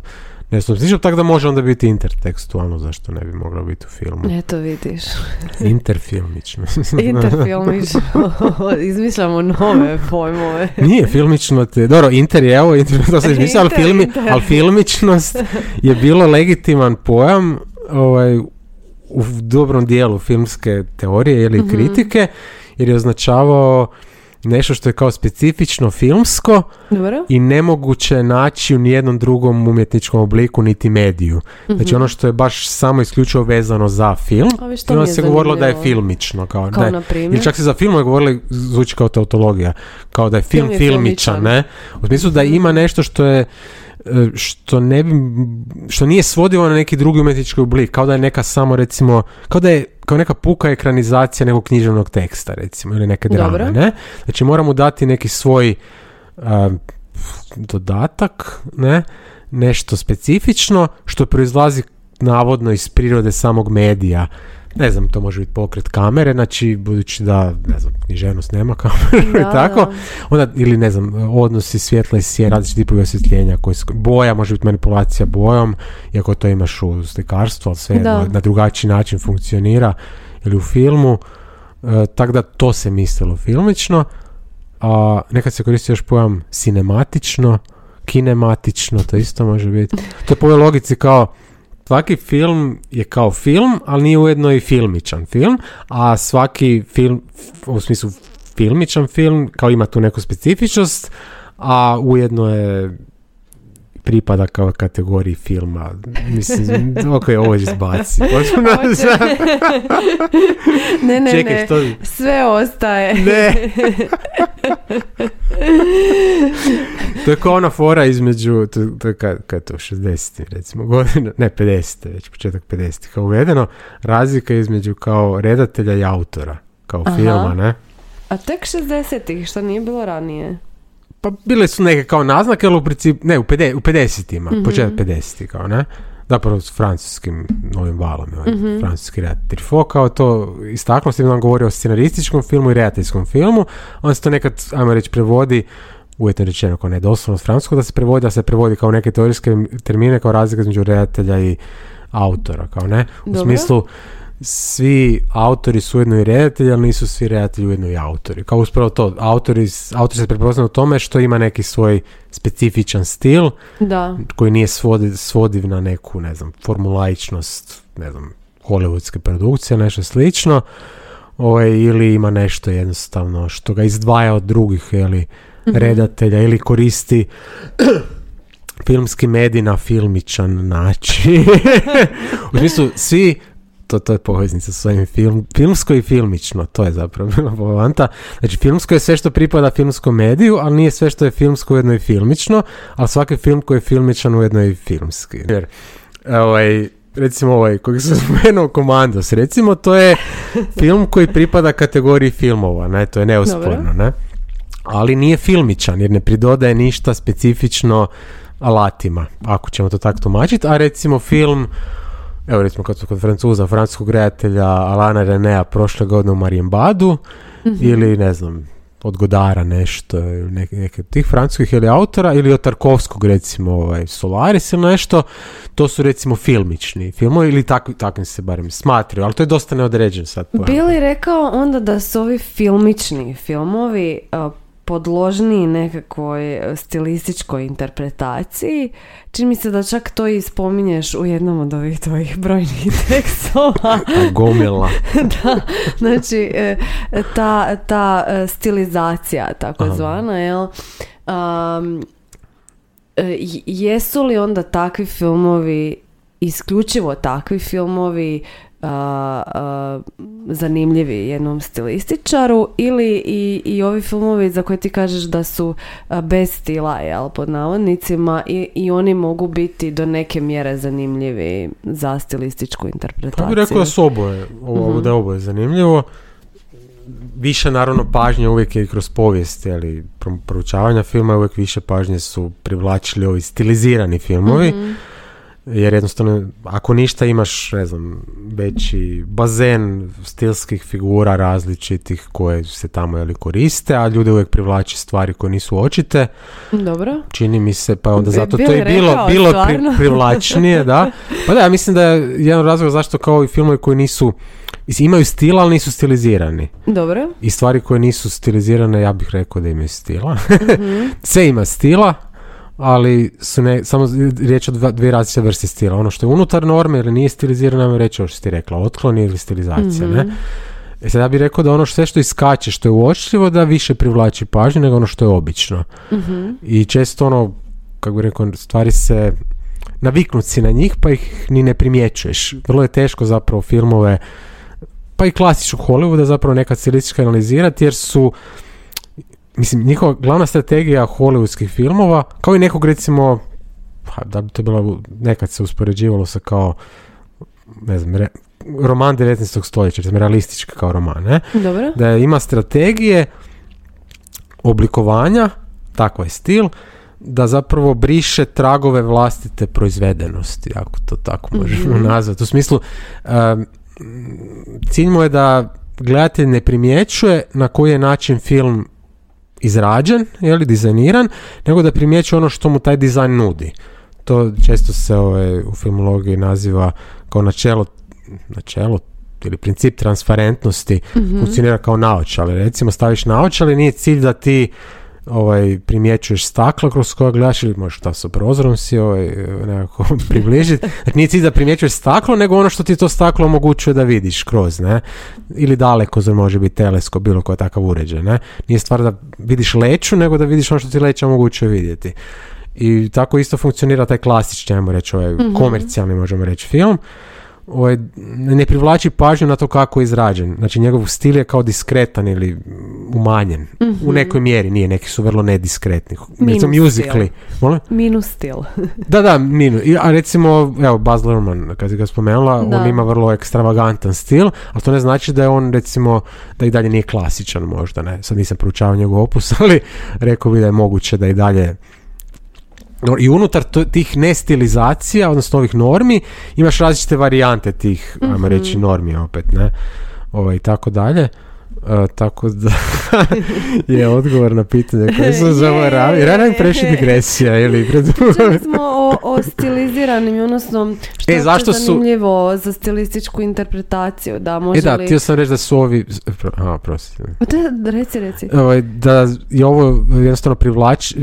ne slično, tako da može onda biti intertekstualno, zašto ne bi moglo biti u filmu. Eto vidiš. Interfilmično. Interfilmično. Izmišljamo nove pojmove. Nije filmično, te, dobro, inter je, evo, inter, to se izmišlja, ali, filmi, ali filmičnost je bilo legitiman pojam ovaj, u dobrom dijelu filmske teorije ili mm kritike, jer je označavao nešto što je kao specifično filmsko Dobro. i nemoguće naći u nijednom drugom umjetničkom obliku niti mediju. Znači mhm. ono što je baš samo isključivo vezano za film i onda se govorilo da je filmično. Kao, kao ne, Ili čak se za film govorili, zvuči kao tautologija, kao da je film, film filmičan, ne? U smislu da ima nešto što je što ne bi, što nije svodivo na neki drugi umjetnički oblik, kao da je neka samo recimo, kao da je kao neka puka ekranizacija nekog književnog teksta recimo ili neke drame, ne? Znači moramo dati neki svoj dodatak, ne? Nešto specifično što proizlazi navodno iz prirode samog medija ne znam, to može biti pokret kamere, znači budući da, ne znam, književnost nema kameru i tako, onda, ili ne znam, odnosi svjetla i sje, različiti tipovi osvjetljenja, koji boja može biti manipulacija bojom, iako to imaš u slikarstvu, ali sve na, na, drugačiji način funkcionira, ili u filmu, e, tako da to se mislilo filmično, a nekad se koristi još pojam sinematično, kinematično, to isto može biti. To je po ovoj logici kao, svaki film je kao film, ali nije ujedno i filmičan film, a svaki film, u smislu filmičan film, kao ima tu neku specifičnost, a ujedno je pripada kao kategoriji filma. Mislim, ok, ovo je izbaci. ne, ne, Čekaj, ne. Što... Sve ostaje. Ne. to je kao ona fora između, to, to je kad, kad to, 60 recimo godina, ne 50 već početak 50 kao uvedeno, razlika između kao redatelja i autora, kao Aha. filma, ne? A tek 60-ih, što nije bilo ranije? Pa bile su neke kao naznake, ali u principu, ne, u, 50, u 50-ima, mm-hmm. početak 50 kao, ne? Zapravo s francuskim novim valom, ovaj, mm-hmm. francuski redatelj Truffaut, kao to istaknuo, s nam govori o scenarističkom filmu i redateljskom filmu, on se to nekad, ajmo reći, prevodi uvjetno rečeno kao ne doslovno s francuskog, da se prevodi, da se prevodi kao neke teorijske termine kao razlika između redatelja i autora, kao ne? U smislu, svi autori su ujedno i redatelji, ali nisu svi redatelji ujedno i autori. Kao uspravo to, autori, autori se prepoznaju u tome što ima neki svoj specifičan stil da. koji nije svodiv, svodiv na neku, ne znam, formulaičnost, ne znam, hollywoodske produkcije, nešto slično, ovaj, ili ima nešto jednostavno što ga izdvaja od drugih, ili mhm. redatelja, ili koristi filmski medij na filmičan način. u smislu, svi to, to je poveznica s svojim film, filmsko i filmično, to je zapravo bila povanta. Znači, filmsko je sve što pripada filmskom mediju, ali nije sve što je filmsko ujedno i filmično, ali svaki film koji je filmičan ujedno i filmski. Jer, ovaj, recimo ovaj, kojeg sam spomenuo Komandos, recimo, to je film koji pripada kategoriji filmova, ne, to je neosporno, ne? Ali nije filmičan, jer ne pridodaje ništa specifično alatima, ako ćemo to tako tumačiti, a recimo film evo recimo kad su kod Francuza, francuskog redatelja Alana Renea prošle godine u Marienbadu, mm ili ne znam, od Godara nešto, neke, neke tih francuskih ili autora, ili od Tarkovskog recimo ovaj, Solaris ili nešto, to su recimo filmični filmovi ili takvi, takvim se barem smatraju, ali to je dosta neodređen sad pojam. Bili rekao onda da su ovi filmični filmovi uh, podložniji nekakvoj stilističkoj interpretaciji. Čini mi se da čak to i spominješ u jednom od ovih tvojih brojnih tekstova. Gomila. da, znači e, ta, ta e, stilizacija takozvana, jel? Um, e, jesu li onda takvi filmovi isključivo takvi filmovi a, zanimljivi jednom stilističaru ili i, i ovi filmovi za koje ti kažeš da su bez stila, jel, pod navodnicima i, i oni mogu biti do neke mjere zanimljivi za stilističku interpretaciju. Pa bih rekao da su oboje, ovo, mm da je oboje zanimljivo. Više naravno pažnje uvijek je kroz povijest, ali proučavanja filma uvijek više pažnje su privlačili ovi stilizirani filmovi. Mhm jer jednostavno ako ništa imaš ne znam veći bazen stilskih figura različitih koje se tamo jeli koriste a ljude uvijek privlači stvari koje nisu očite dobro čini mi se pa onda zato to je bilo, bilo privlačnije da pa da ja mislim da je jedan razlog zašto kao i filmovi koji nisu imaju stila, ali nisu stilizirani. Dobro. I stvari koje nisu stilizirane, ja bih rekao da imaju stila. mm Sve ima stila, ali su ne, samo riječ o dvije različite vrste stila. Ono što je unutar norme ili nije stilizirano, reći ovo što ti rekla, otklon ili stilizacija, ne? Mhm. E sad ja bih rekao da ono sve što iskače, što je uočljivo, da više privlači pažnju nego ono što je obično. mm I često ono, kako bih rekao, stvari se naviknut si na njih pa ih ni ne primjećuješ. Vrlo je teško zapravo filmove pa i klasičnog Hollywooda zapravo nekad stilistički analizirati jer su mislim, njihova glavna strategija hollywoodskih filmova, kao i nekog recimo, pa, da bi to bilo, nekad se uspoređivalo sa kao, ne znam, re, roman 19. stoljeća, recimo realistički kao roman, ne? Dobro. Da ima strategije oblikovanja, takav je stil, da zapravo briše tragove vlastite proizvedenosti, ako to tako možemo mm nazvati. U smislu, um, cilj mu je da gledatelj ne primjećuje na koji je način film izrađen, je li dizajniran, nego da primjećuje ono što mu taj dizajn nudi. To često se ovaj, u filmologiji naziva kao načelo, načelo ili princip transparentnosti mm funkcionira kao naočale. Recimo staviš naočale, nije cilj da ti ovaj, primjećuješ stakla kroz koja gledaš ili možeš ta sa prozorom si ovaj, nekako približiti. Znači nije cilj da primjećuješ staklo, nego ono što ti to staklo omogućuje da vidiš kroz, ne? Ili daleko zar može biti teleskop, bilo koji takav uređaj, ne? Nije stvar da vidiš leću, nego da vidiš ono što ti leća omogućuje vidjeti. I tako isto funkcionira taj klasični, ajmo reći, ovaj mm komercijalni, možemo reći, film ovaj, ne privlači pažnju na to kako je izrađen. Znači njegov stil je kao diskretan ili umanjen. U mhm. nekoj mjeri nije, neki su vrlo nediskretni. Minus musically. Minus stil. da, da, minus. A recimo, evo, Baz Luhrmann, kad ga spomenula, on ima vrlo ekstravagantan stil, ali to ne znači da je on, recimo, da i dalje nije klasičan možda, ne. Sad nisam proučavao njegov opus, ali rekao bi da je moguće da i dalje i unutar tih nestilizacija, odnosno ovih normi, imaš različite varijante tih, ajmo reći, normi opet, ne? Ovo, i tako dalje. Uh, tako da je odgovor na pitanje koje sam zaboravio. Rana je preši digresija ili smo o, o stiliziranim, odnosno što e, zašto je zanimljivo za stilističku interpretaciju. Da, može e da, li... htio sam reći da su ovi... A, prosti. Da, reci, reci. Ovaj, da je ovo jednostavno privlač,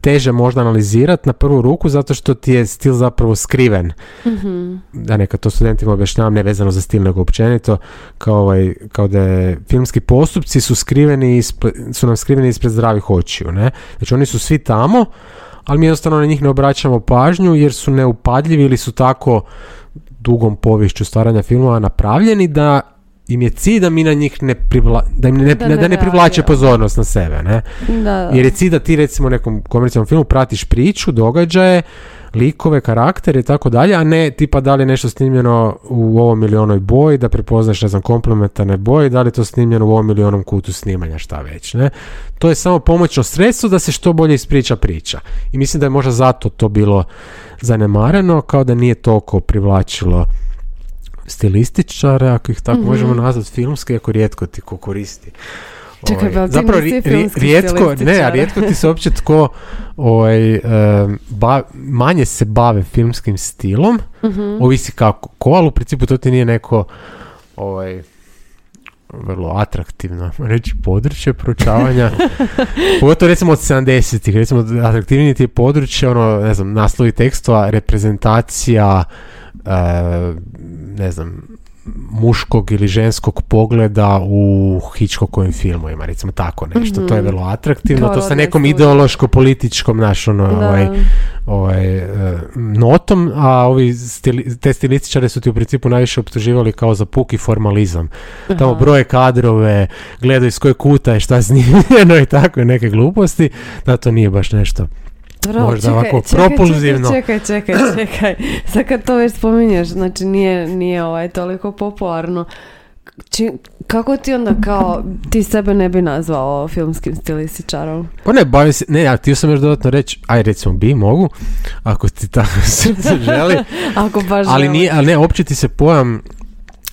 teže možda analizirati na prvu ruku zato što ti je stil zapravo skriven. Mm-hmm. Da neka to studentima objašnjavam, ne vezano za stil nego općenito, kao, ovaj, kao da je filmski postupci su skriveni su nam skriveni ispred zdravih očiju, ne? Znači oni su svi tamo, ali mi jednostavno na njih ne obraćamo pažnju jer su neupadljivi ili su tako dugom povješću stvaranja filmova napravljeni da im je cilj da mi na njih ne, privla, da im ne, da ne, da ne privlače pozornost na sebe, ne? Da, Jer je cilj da ti recimo u nekom komercijalnom filmu pratiš priču, događaje, likove, karaktere i tako dalje, a ne tipa da li je nešto snimljeno u ovom milionoj boji, da prepoznaš, ne znam, komplementarne boje, da li je to snimljeno u ovom milionom kutu snimanja, šta već, ne? To je samo pomoćno sredstvo da se što bolje ispriča priča. I mislim da je možda zato to bilo zanemareno, kao da nije toliko privlačilo stilističare, ako ih tako mhm. možemo nazvati filmski, ako rijetko ti ko koristi Čekaj, Ovaj, pa zapravo ri- ri- rijetko, ne, a rijetko ti se uopće tko ovaj, ba- manje se bave filmskim stilom, Mhm. ovisi kako ko, ali u principu to ti nije neko ovaj, vrlo atraktivno reći područje proučavanja. Pogotovo recimo od 70-ih, recimo atraktivnije ti je područje, ono, ne znam, naslovi tekstova, reprezentacija, e, ne znam, muškog ili ženskog pogleda u Hitchcockovim filmovima, recimo tako nešto. To je Mhm. vrlo atraktivno, Kao to sa nekom ideološko-političkom naš, ono, ovaj, ovaj, e, notom, a ovi stili, te stilističare su ti u principu najviše optuživali kao za puki formalizam. Tamo Aha. broje kadrove, gledaju iz kojeg kuta je šta snimljeno i tako neke gluposti, da to nije baš nešto. Dobro, Možda čekaj, ovako čekaj, propulzivno. Čekaj, čekaj, čekaj, čekaj. Sad kad to već spominješ, znači nije, nije ovaj toliko popularno. Či, kako ti onda kao, ti sebe ne bi nazvao filmskim stilističarom? Pa ne, bavim se, ne, ja htio sam još dodatno reći, aj recimo bi, mogu, ako ti tako srce želi, Ako baš ali nije, ali ne, opće ti se pojam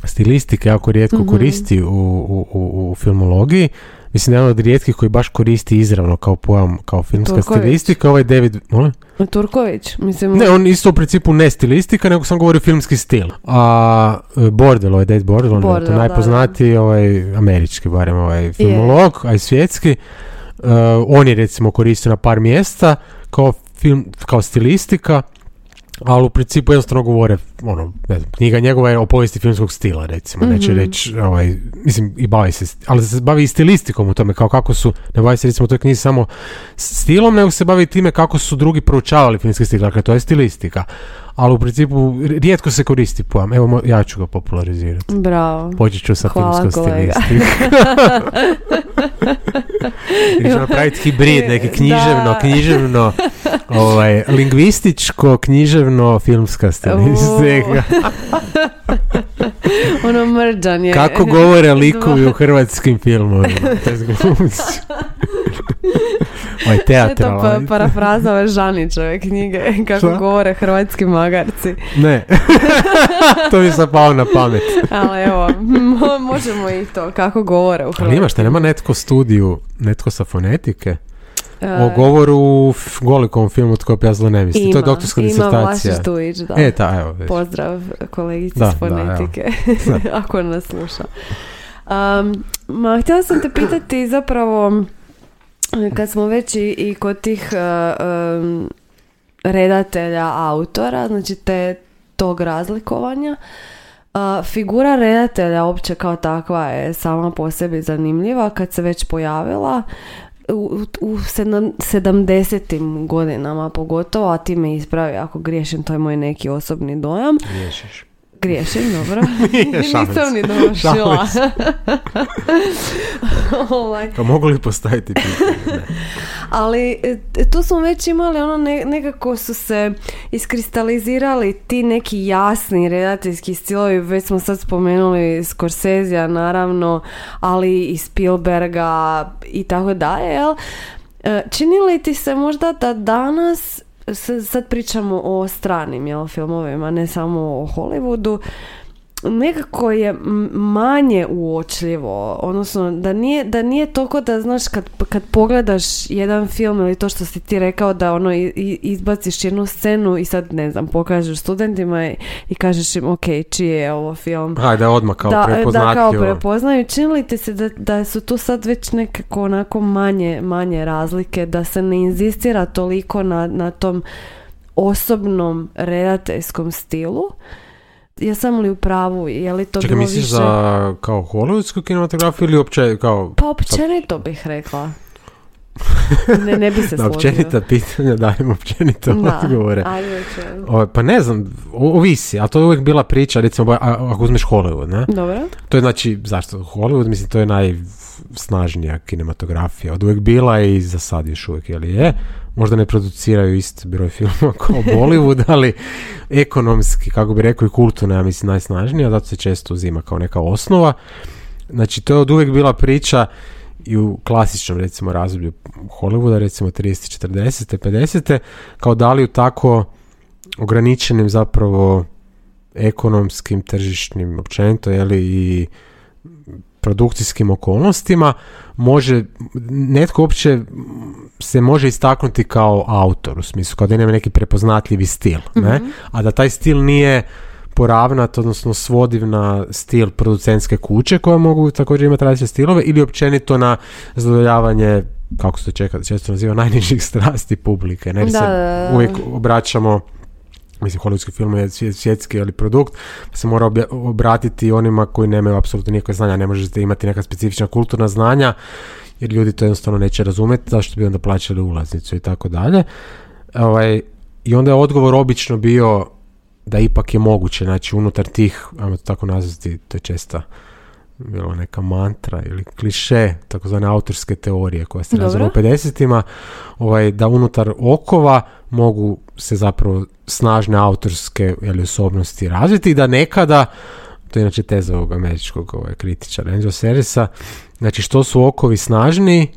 stilistike jako rijetko Mhm. koristi u, u, u, u filmologiji. Mislim da je jedan od rijetkih koji baš koristi izravno kao pojam, kao filmska Turković. stilistika, ovaj David, molim? Turković, mislim... Ne, on isto u principu ne stilistika, nego sam govorio filmski stil. A e, Bordel, ovaj Dave Bordel, on je to da, najpoznatiji, ovaj američki barem, ovaj filmolog, a i svjetski. E, on je recimo koristio na par mjesta kao film, kao stilistika, ali u principu jednostavno govore, ono, ne znam, knjiga njegova je o povijesti filmskog stila, recimo, neće Mhm. reći, ovaj, mislim, i bavi se, ali se bavi i stilistikom u tome, kao kako su, ne bavi se recimo u toj knjizi samo stilom, nego se bavi time kako su drugi proučavali filmski stil, dakle, to je stilistika. Ali u principu rijetko se koristi pojam. Evo, ja ću ga popularizirati. Bravo. Počet ću sa Hvala, filmskom stilistikom. Ili ću napraviti hibrid, neki književno, Da. književno, ovaj, lingvističko, književno, filmska stilistika. ono mrđan je. Kako govore likovi u hrvatskim filmovima. To je to pa, parafraza ove Žanićeve knjige, kako Šta? govore hrvatski magarci. Ne. to mi sad pao na pamet. Ali evo, mo- možemo i to, kako govore u Hrvatskoj. Ali imaš, te nema netko studiju, netko sa fonetike? E, O govoru u Golikovom filmu Tko pija zlo ne misli. ima, to je doktorska Ima disertacija. Vlašić Dujić, da. E, ta, evo. već. Pozdrav kolegici Da, s da, fonetike, ako nas sluša. Um, ma, htjela sam te pitati zapravo, kad smo već i, i kod tih uh, um, redatelja, autora, znači te tog razlikovanja, uh, figura redatelja opće kao takva je sama po sebi zanimljiva kad se već pojavila u, u sedam- 70. godinama pogotovo, a ti me ispravi ako griješim, to je moj neki osobni dojam. Griješiš. Griješim, dobro. Nije, Nisam ni dovršila. Ovaj, Pa mogu li postaviti pitanje? Ali e, tu smo već imali ono ne- nekako su se iskristalizirali ti neki jasni redateljski stilovi, već smo sad spomenuli Scorsese naravno, ali i Spielberga i tako dalje, jel? E, Čini li ti se možda da danas, sad pričamo o stranim jel, filmovima, ne samo o Hollywoodu, nekako je manje uočljivo, odnosno da nije, da nije toliko da znaš kad, kad pogledaš jedan film ili to što si ti rekao da ono izbaciš jednu scenu i sad ne znam pokažeš studentima i, i kažeš im ok čiji je ovo film Hajde, odmah kao da, da kao prepoznaju. Čini li ti se da, da su tu sad već nekako onako manje, manje razlike, da se ne inzistira toliko na, na tom osobnom redateljskom stilu? Jesam li u pravu? Je li to Čekaj, bilo misliš više... za kao hollywoodsku kinematografiju ili uopće kao... Pa općenito bih rekla. Ne, ne bi se složio. općenita pitanja, dajem općenito Da, odgovore. ajde. O, pa ne znam, ovisi, a to je uvijek bila priča, recimo, a- ako uzmeš Hollywood, ne? Dobro. To je znači, zašto? Hollywood, mislim, to je najsnažnija kinematografija. Od uvijek bila i za sad još uvijek, jel je? Možda ne produciraju isti broj filmova kao Bollywood, ali ekonomski, kako bi rekao, i kulturno, ja mislim, najsnažnija, zato se često uzima kao neka osnova. Znači, to je od uvijek bila priča i u klasičnom, recimo, razdoblju Hollywooda, recimo 30, 40, 50, kao da li u tako ograničenim zapravo ekonomskim, tržišnim, općenito, je li, i produkcijskim okolnostima može, netko uopće se može istaknuti kao autor, u smislu kao da nema neki prepoznatljivi stil, ne? Mhm. a da taj stil nije poravnat, odnosno svodiv na stil producentske kuće koje mogu također imati različite stilove ili općenito na zadovoljavanje kako se to čeka, često naziva najnižih strasti publike. Ne Jer Da, se da, da. uvijek obraćamo mislim hollywoodski film je svjet- svjetski ali produkt se mora obratiti onima koji nemaju apsolutno nikakve znanja. Ne možete imati neka specifična kulturna znanja jer ljudi to jednostavno neće razumjeti zašto bi onda plaćali ulaznicu i tako dalje. Ovaj, i onda je odgovor obično bio da ipak je moguće, znači unutar tih, ajmo to tako nazvati, to je česta bila neka mantra ili kliše, takozvane autorske teorije koja se razvila u 50-ima, ovaj, da unutar okova mogu se zapravo snažne autorske jeli, osobnosti razviti i da nekada, to je inače teza ovog američkog ovaj, kritičara Enzo Serisa, znači što su okovi snažniji,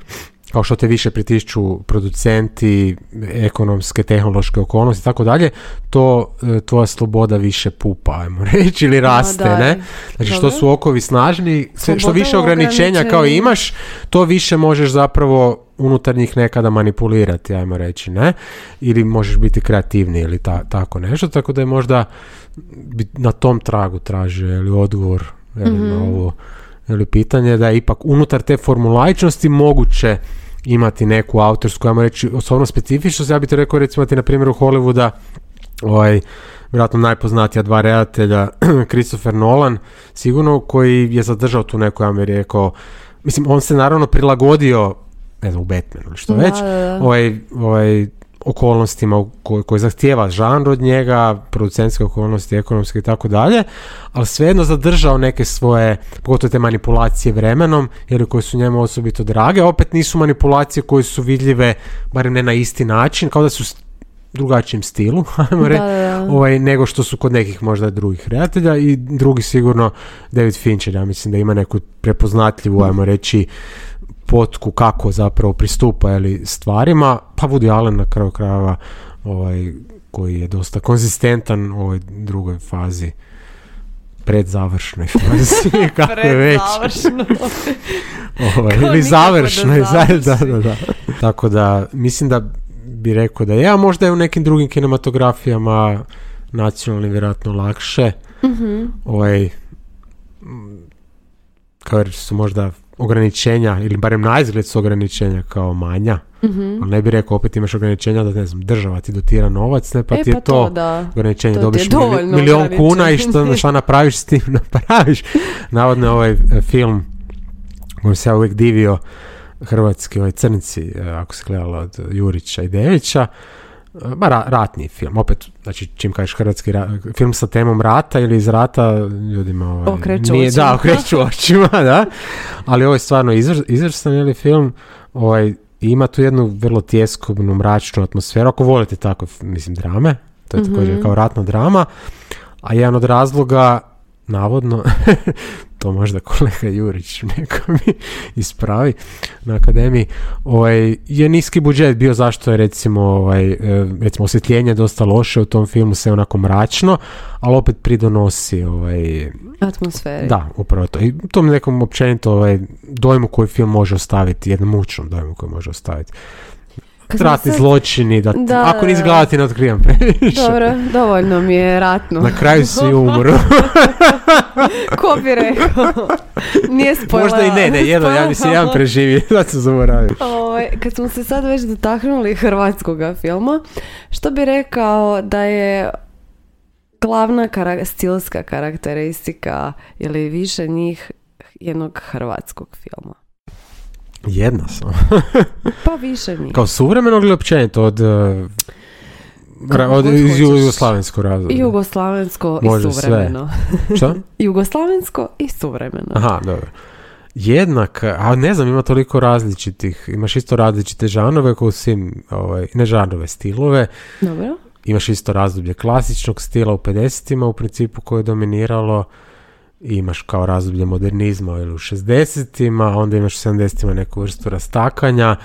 kao što te više pritišću producenti, ekonomske, tehnološke okolnosti i tako dalje, to e, tvoja sloboda više pupa, ajmo reći, ili raste, da, ne? Znači što su okovi snažni, što više ograničenja kao imaš, to više možeš zapravo unutar njih nekada manipulirati, ajmo reći, ne? Ili možeš biti kreativniji ili ta, tako nešto, tako da je možda na tom tragu tražio ili odgovor jeli, Mhm. na ovo ili pitanje da je ipak unutar te formulaičnosti moguće imati neku autorsku, ajmo reći, osobno specifičnost. Ja bih to rekao recimo ti na primjeru Hollywooda ovaj, vjerojatno najpoznatija dva redatelja, Christopher Nolan, sigurno koji je zadržao tu neku, ja bih rekao, mislim, on se naravno prilagodio, ne znam, u Batmanu ili što Da, već, da, da. ovaj, ovaj, okolnostima koje, koje zahtijeva žanr od njega, producentske okolnosti, ekonomske i tako dalje, ali svejedno zadržao neke svoje, pogotovo te manipulacije vremenom, jer koje su njemu osobito drage, opet nisu manipulacije koje su vidljive, barem ne na isti način, kao da su drugačijem stilu, ajmo Da, reći, da, da. ovaj, nego što su kod nekih možda drugih redatelja i drugi sigurno David Fincher, ja mislim da ima neku prepoznatljivu, ajmo reći, potku kako zapravo pristupa jeli, stvarima, pa Woody Allen na kraju krajeva ovaj, koji je dosta konzistentan u ovoj drugoj fazi predzavršnoj fazi, kako je već. Ovaj, ili završnoj, da da, da, da. Tako da, mislim da bi rekao da je, a možda je u nekim drugim kinematografijama nacionalni vjerojatno lakše. Mhm. Ovaj, kao jer su možda ograničenja, ili barem na izgled su ograničenja kao manja, Mhm. ali ne bi rekao opet imaš ograničenja da ne znam, država ti dotira novac, ne pa e, ti je pa to, da. ograničenje, to je dobiš mili- dovoljno milion kuna i što, šta napraviš s tim, napraviš. Navodno je ovaj e, film kojem se ja uvijek divio hrvatski, ovaj crnci, e, ako se gledalo od Jurića i Devića, ba, ra- ratni film, opet, znači čim kažeš hrvatski ra- film sa temom rata ili iz rata, ljudima ovaj, Okreću nije, očima. da, okreću očima, da, ali ovo je stvarno izvr, izvrstan je li film, ovaj, ima tu jednu vrlo tjeskobnu, mračnu atmosferu, ako volite tako, mislim, drame, to je također Mhm. kao ratna drama, a jedan od razloga, navodno, to možda kolega Jurić neka mi ispravi na akademiji, ovaj, je niski budžet bio zašto je recimo, ovaj, e, recimo osvjetljenje dosta loše u tom filmu, sve onako mračno, ali opet pridonosi ovaj, Atmosferi. da, upravo to. I tom nekom općenito ovaj, dojmu koji film može ostaviti, jednom mučnom dojmu koji može ostaviti. Smo Ratni sad- zločini, da, Da, ako nisi ti ne otkrivam previše. Dobro, dovoljno mi je ratno. Na kraju svi umru. Ko bi rekao? Nije spojila. Možda i ne, ne, jedan, ja mislim, jedan preživi, da se zaboravim. Ovaj, kad smo se sad već dotaknuli hrvatskog filma, što bi rekao da je glavna kara- stilska karakteristika ili više njih jednog hrvatskog filma? Jedna sam. Pa više njih. Kao suvremenog ili općenito od... Kako ra- od iz jugoslavenskog razloga. Jugoslavensko Može i sve. suvremeno. Šta? Jugoslavensko i suvremeno. Aha, dobro. Jednak, a ne znam, ima toliko različitih, imaš isto različite žanove kao svim, ovaj, ne žanove, stilove, Dobro. imaš isto razdoblje klasičnog stila u 50-ima u principu koje je dominiralo, imaš kao razdoblje modernizma ili u 60-ima, onda imaš u 70-ima neku vrstu rastakanja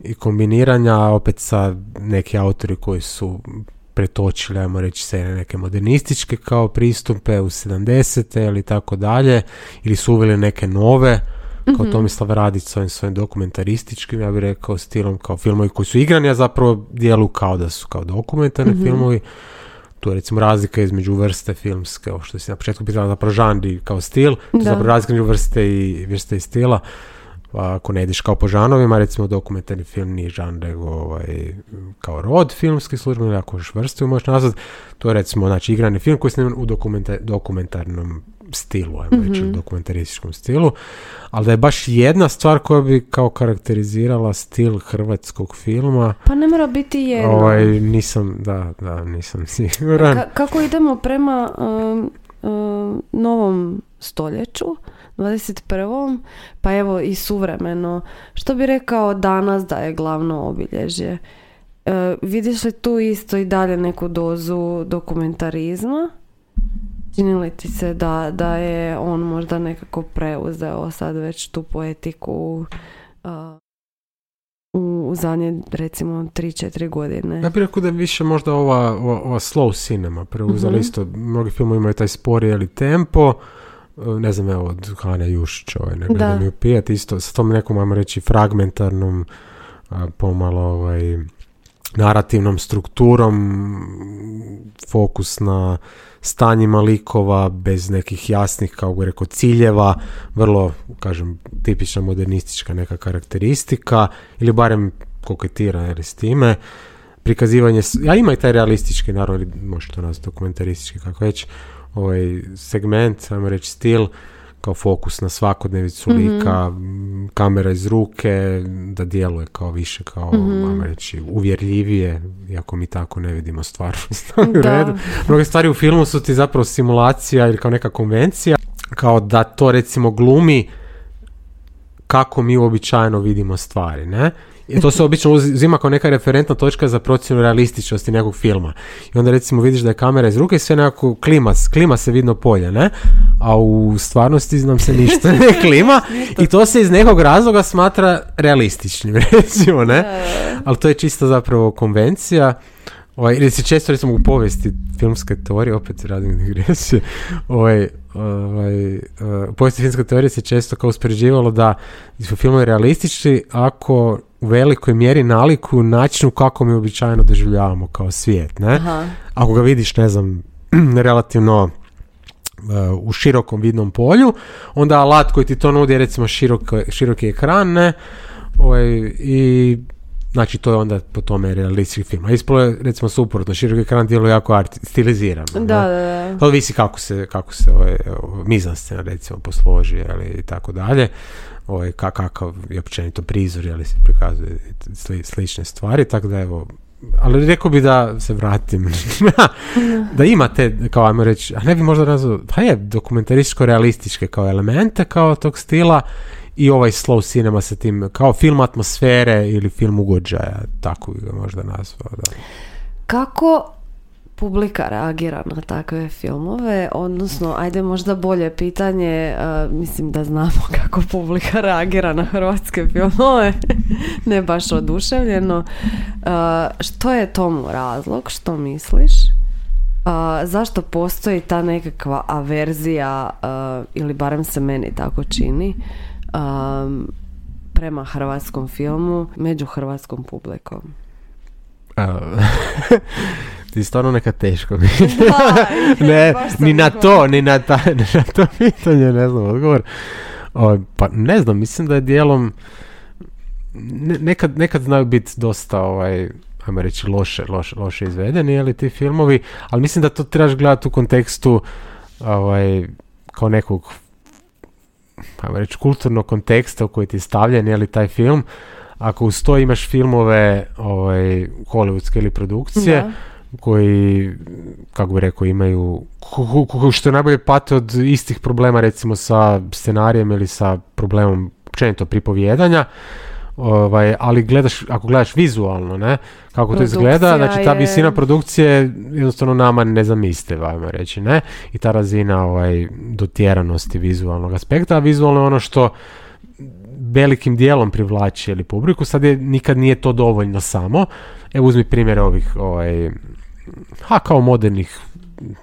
i kombiniranja, opet sa neki autori koji su pretočili, ajmo reći, se neke modernističke kao pristupe u 70. ili tako dalje, ili su uveli neke nove, kao Mhm. Tomislav Radić s ovim svojim dokumentarističkim, ja bih rekao, stilom kao filmovi koji su igrani, a zapravo dijelu kao da su kao dokumentarni Mhm. filmovi. Tu je recimo razlika između vrste filmske, ovo što si na početku pitala, zapravo žanri kao stil, to je zapravo razlika između vrste i, vrste i stila. Pa ako ne ideš kao po žanovima, recimo dokumentarni film nije žan, nego ovaj, kao rod filmski služben, ili ako još vrstu možeš nazvat, to je recimo znači, igrani film koji sniman u dokumenta- dokumentarnom stilu, ajmo reći, Mhm. u dokumentarističkom stilu, ali da je baš jedna stvar koja bi kao karakterizirala stil hrvatskog filma, Pa ne mora biti jedno. ovaj, nisam, da, da, nisam siguran. Ka- kako idemo prema um, um, novom stoljeću, 21. pa evo i suvremeno, što bi rekao danas da je glavno obilježje? E, vidiš li tu isto i dalje neku dozu dokumentarizma? Čini li ti se da, da je on možda nekako preuzeo sad već tu poetiku uh, u, u zadnje recimo 3-4 godine? Ja bih rekao da je više možda ova, ova, ova slow cinema preuzela Mhm. isto. Mnogi filmovi imaju taj spori ali tempo. E, Ne znam, evo, od Hana Jušića, ovaj, ne Da. gledam ju pijat, isto sa tom nekom, ajmo reći, fragmentarnom, a, pomalo, ovaj, narativnom strukturom, fokus na stanjima likova, bez nekih jasnih, kao bi rekao, ciljeva, vrlo, kažem, tipična modernistička neka karakteristika, ili barem koketira jer s time. Prikazivanje, a ima i taj realistički, naravno, ili može to nazvati dokumentaristički, kako već, ovaj segment, ajmo reći stil, kao fokus na svakodnevicu Mhm. lika, m, kamera iz ruke, da djeluje kao više, kao, Mhm. ajmo reći, uvjerljivije, iako mi tako ne vidimo stvarnost. u redu. Mnoge stvari u filmu su ti zapravo simulacija ili kao neka konvencija, kao da to recimo glumi kako mi uobičajeno vidimo stvari, ne? I to se obično uz- uzima kao neka referentna točka za procjenu realističnosti nekog filma. I onda recimo vidiš da je kamera iz ruke i sve nekako klima, klima se vidno polje, ne? A u stvarnosti nam se ništa ne klima i to se iz nekog razloga smatra realističnim, recimo, ne? Ali to je čisto zapravo konvencija. Ovaj, ili se često recimo u povijesti filmske teorije, opet radim digresije, ovaj, ovaj, uh, u povijesti filmske teorije se često kao uspoređivalo da su filmovi realistični ako u velikoj mjeri nalikuju načinu kako mi običajno doživljavamo kao svijet, ne? Aha. Ako ga vidiš, ne znam, relativno uh, u širokom vidnom polju, onda alat koji ti to nudi je recimo široko, široki ekran, ne? Ovaj, I znači to je onda po tome realistički film. A ispolo je recimo suprotno, široki ekran djeluje jako art, stilizirano. Da, da, da. To ovisi kako se, kako se ovaj, mizanscena recimo posloži ali, i tako dalje. Ovaj, ka- kakav je općenito prizor, ali se prikazuje sli, slične stvari, tako da evo, ali rekao bi da se vratim da ima te, kao ajmo reći, a ne bi možda nazvao, pa je, dokumentarističko-realističke kao elemente kao tog stila i ovaj slow cinema sa tim, kao film atmosfere ili film ugođaja, tako bi ga možda nazvao, da. Kako publika reagira na takve filmove, odnosno, ajde možda bolje pitanje, uh, mislim da znamo kako publika reagira na hrvatske filmove, ne baš oduševljeno. Uh, što je tomu razlog, što misliš? Uh, zašto postoji ta nekakva averzija, ili barem se meni tako čini, um, prema hrvatskom filmu među hrvatskom publikom? Ti stvarno neka teško mi. Da, ne, ni na to, ni na, ta, ni na to pitanje, ne znam odgovor. O, pa ne znam, mislim da je dijelom ne- nekad, nekad znaju biti dosta ovaj, ajmo reći loše, loše, loše izvedeni, ali ti filmovi, ali mislim da to trebaš gledati u kontekstu ovaj, kao nekog ajmo reći kulturnog konteksta u koji ti je stavljen, je li taj film, ako uz to imaš filmove ovaj, hollywoodske ili produkcije, Da. koji, kako bi rekao, imaju, što je najbolje pate od istih problema recimo sa scenarijem ili sa problemom općenito pripovjedanja, ovaj, ali gledaš, ako gledaš vizualno, ne, kako to Produkcija izgleda, znači ta je- visina produkcije je jednostavno nama nezamisliva, ajmo reći, ne, i ta razina ovaj, dotjeranosti vizualnog aspekta, a vizualno je ono što velikim dijelom privlači ili publiku, sad je, nikad nije to dovoljno samo. Evo uzmi primjer ovih ovaj, ha, kao modernih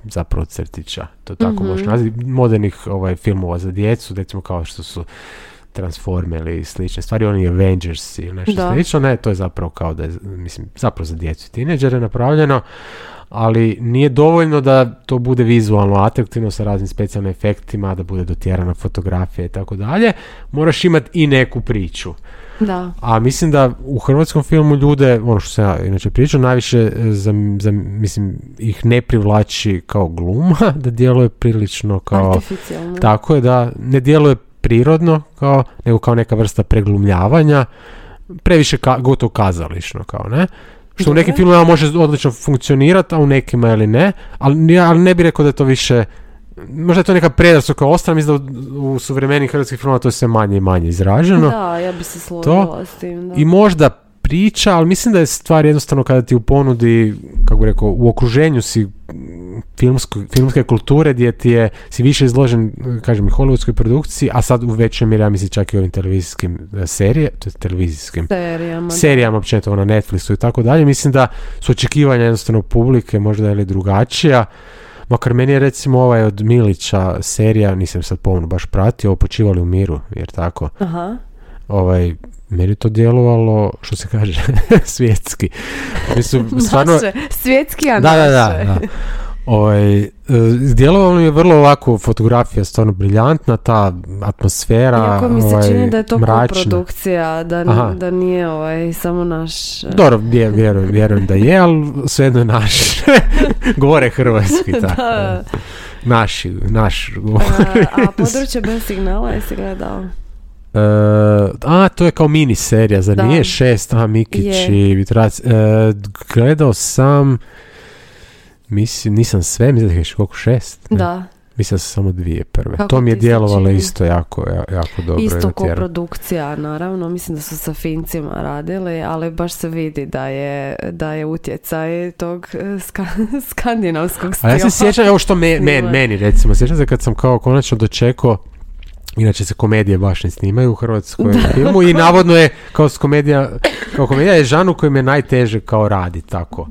zapravo crtića, to tako Mhm. može nazvati, modernih ovaj, filmova za djecu, recimo kao što su Transforme ili slične stvari, oni Avengers ili nešto Da. slično, ne, to je zapravo kao da je, mislim, zapravo za djecu i tineđere napravljeno, ali nije dovoljno da to bude vizualno atraktivno sa raznim specijalnim efektima, da bude dotjerana fotografija i tako dalje, moraš imati i neku priču. Da. A mislim da u hrvatskom filmu ljude, ono što sam ja inače pričao, najviše za, za, mislim, ih ne privlači kao gluma, da djeluje prilično kao... Artificijalno. Tako je da ne djeluje prirodno, kao, nego kao neka vrsta preglumljavanja, previše ka, gotovo kazališno, kao ne? Što u nekim Dobro. filmovima može odlično funkcionirati, a u nekima ili ne, ali, ja- ali ne bih rekao da je to više možda je to neka predrasuka ostala, mislim da u, u suvremenih hrvatskih filmova to je sve manje i manje izraženo. Da, ja bi se složila s tim. Da. I možda priča, ali mislim da je stvar jednostavno kada ti u ponudi, kako bi rekao, u okruženju si filmsko, filmske kulture gdje ti je, si više izložen, kažem, i hollywoodskoj produkciji, a sad u većoj mjeri, ja mislim, čak i ovim televizijskim e, serije, to je televizijskim Serijama. serijama općenito na Netflixu i tako dalje. Mislim da su očekivanja jednostavno publike možda ili drugačija. Makar meni je recimo ovaj od Milića serija, nisam sad pomno baš pratio, Počivali u miru, jer tako, Aha. Ovaj, meni to djelovalo, što se kaže, svjetski. Mislim, stvarno, Naše, svjetski, a da, da, da, da. Ovaj, e, djelovalo mi je vrlo ovako fotografija stvarno briljantna, ta atmosfera Iako mi se ovaj, čini da je to mračna. koprodukcija, da, Aha. da nije ovaj, samo naš... e, Dobro, vje- vjerujem, vjerujem da je, ali svejedno je naš. Govore hrvatski, tako. Da. Naši, naš govor. A, a područje bez signala jesi gledao? A, to je kao mini serija, zar Da. nije šest? A, Mikić Je. i Vitrac. E, gledao sam, mislim, nisam sve, mislim da je koliko šest? Ne, Da. Mislim su samo dvije prve. Kako to mi je djelovalo isto jako, ja- jako dobro. Isto natjerano. koprodukcija, naravno. Mislim da su sa Fincima radili, ali baš se vidi da je, da je utjecaj tog e, ska- skandinavskog A stila. ja se sjećam, evo što me, men, meni recimo, sjećam se kad sam kao konačno dočekao Inače se komedije baš ne snimaju u hrvatskoj filmu i navodno je kao komedija, kao komedija je žan u kojem je najteže kao radi tako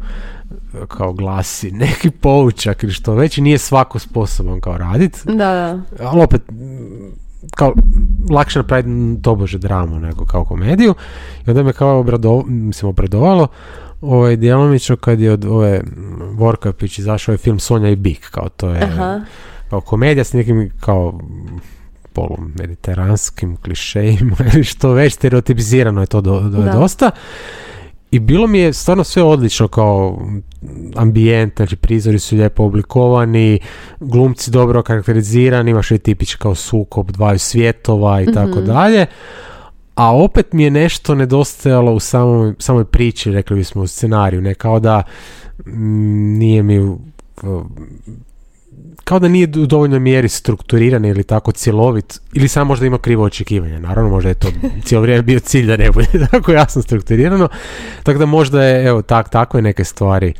kao glasi neki poučak ili što već nije svako sposoban kao radit Da, da. ali opet kao lakše napraviti tobože dramu nego kao komediju i onda me kao obrado, mislim, obradovalo ovaj, djelomično kad je od ove Vorkapić izašao je film Sonja i Bik kao to je Aha. kao komedija s nekim kao polumediteranskim klišejima ili što već stereotipizirano je to do, do, Da. dosta i bilo mi je stvarno sve odlično kao ambijent, znači prizori su lijepo oblikovani, glumci dobro karakterizirani, imaš i tipički kao sukob dvaju svjetova i tako Mhm. dalje. A opet mi je nešto nedostajalo u samoj, samoj priči, rekli bismo u scenariju, ne kao da mm, nije mi kao da nije u dovoljnoj mjeri strukturiran ili tako cjelovit ili sam možda ima krivo očekivanje naravno možda je to cijelo vrijeme bio cilj da ne bude tako jasno strukturirano tako da možda je evo tak, takve neke stvari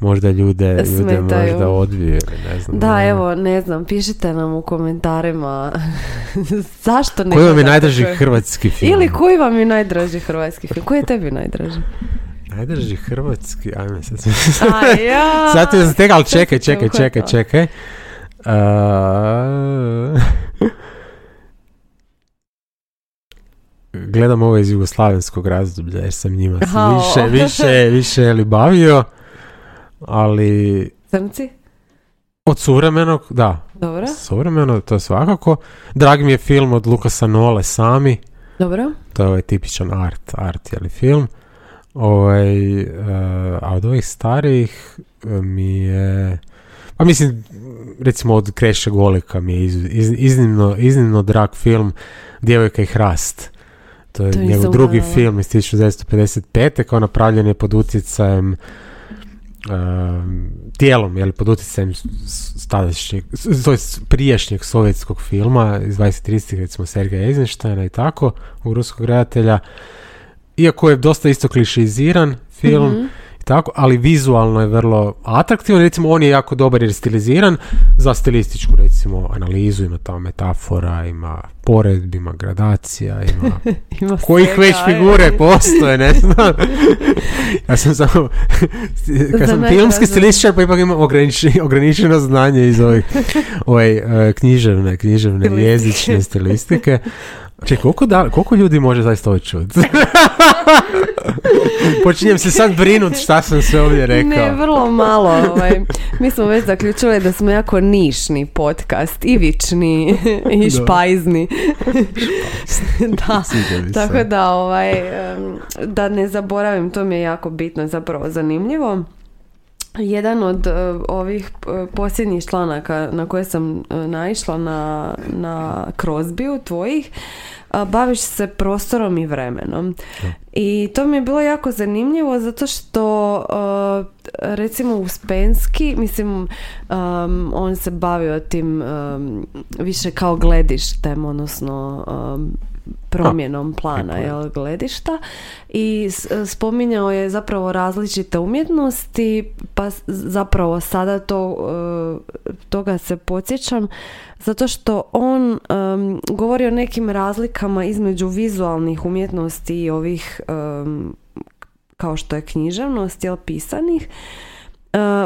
možda ljude, ljude možda ili ne znam Da, ono. evo, ne znam, pišite nam u komentarima zašto ne koji vam je najdraži hrvatski film Ili koji vam je najdraži hrvatski film? Koji je tebi najdraži? Najdraži hrvatski ajme sad ja! Sad ti tega, ali čekaj, sam čekaj, čekaj, čekaj. A, Gledam ovo iz jugoslavenskog razdoblja jer sam njima se više, više, više li bavio, ali Crnci? od suvremenog, da, Dobro, suvremeno, to svakako. Drag mi je film od Lukasa Nole sami, dobro. to je ovaj tipičan art, art je li film. Ovaj, eh, a od ovih starijih eh, mi je pa mislim recimo od Kreše Golika mi je iz- iz- iznimno, iznimno drag film Djevojka i hrast to je To njegov drugi gledala. film iz 1955. kao napravljen je pod utjecajem um, tijelom, je pod utjecajem s- s- tadašnjeg, s- to jest prijašnjeg sovjetskog filma iz 2030 recimo Sergeja Eisensteina i tako, ruskog redatelja. Iako je dosta isto klišiziran film, Mhm. tako, ali vizualno je vrlo atraktivan, recimo on je jako dobar jer je stiliziran za stilističku recimo analizu, ima tamo metafora, ima poredbi, ima gradacija, ima, Ima kojih svega, već je. figure postoje, ne znam. ja sam samo, kad sam filmski stilističar, pa ipak imam ograničeno, ograničeno znanje iz ovih ovaj, književne, književne jezične stilistike. Čekaj, koliko, da, koliko ljudi može zaista ovo čuti? Počinjem se sad brinut šta sam sve ovdje rekao. Ne, vrlo malo. Ovaj. Mi smo već zaključili da smo jako nišni podcast, ivični i Da. špajzni. da. Tako da, ovaj, da ne zaboravim, to mi je jako bitno, zapravo zanimljivo. Jedan od e, ovih e, posljednjih članaka na koje sam e, naišla na, na Crosbyu tvojih, baviš se prostorom i vremenom. I to mi je bilo jako zanimljivo zato što recimo Uspenski, mislim um, on se bavio tim um, više kao gledištem, odnosno um, promjenom plana jel, gledišta. I spominjao je zapravo različite umjetnosti pa zapravo sada to uh, toga se podsjećam zato što on um, govori o nekim razlikama između vizualnih umjetnosti i ovih um, kao što je književnost jel pisanih Uh,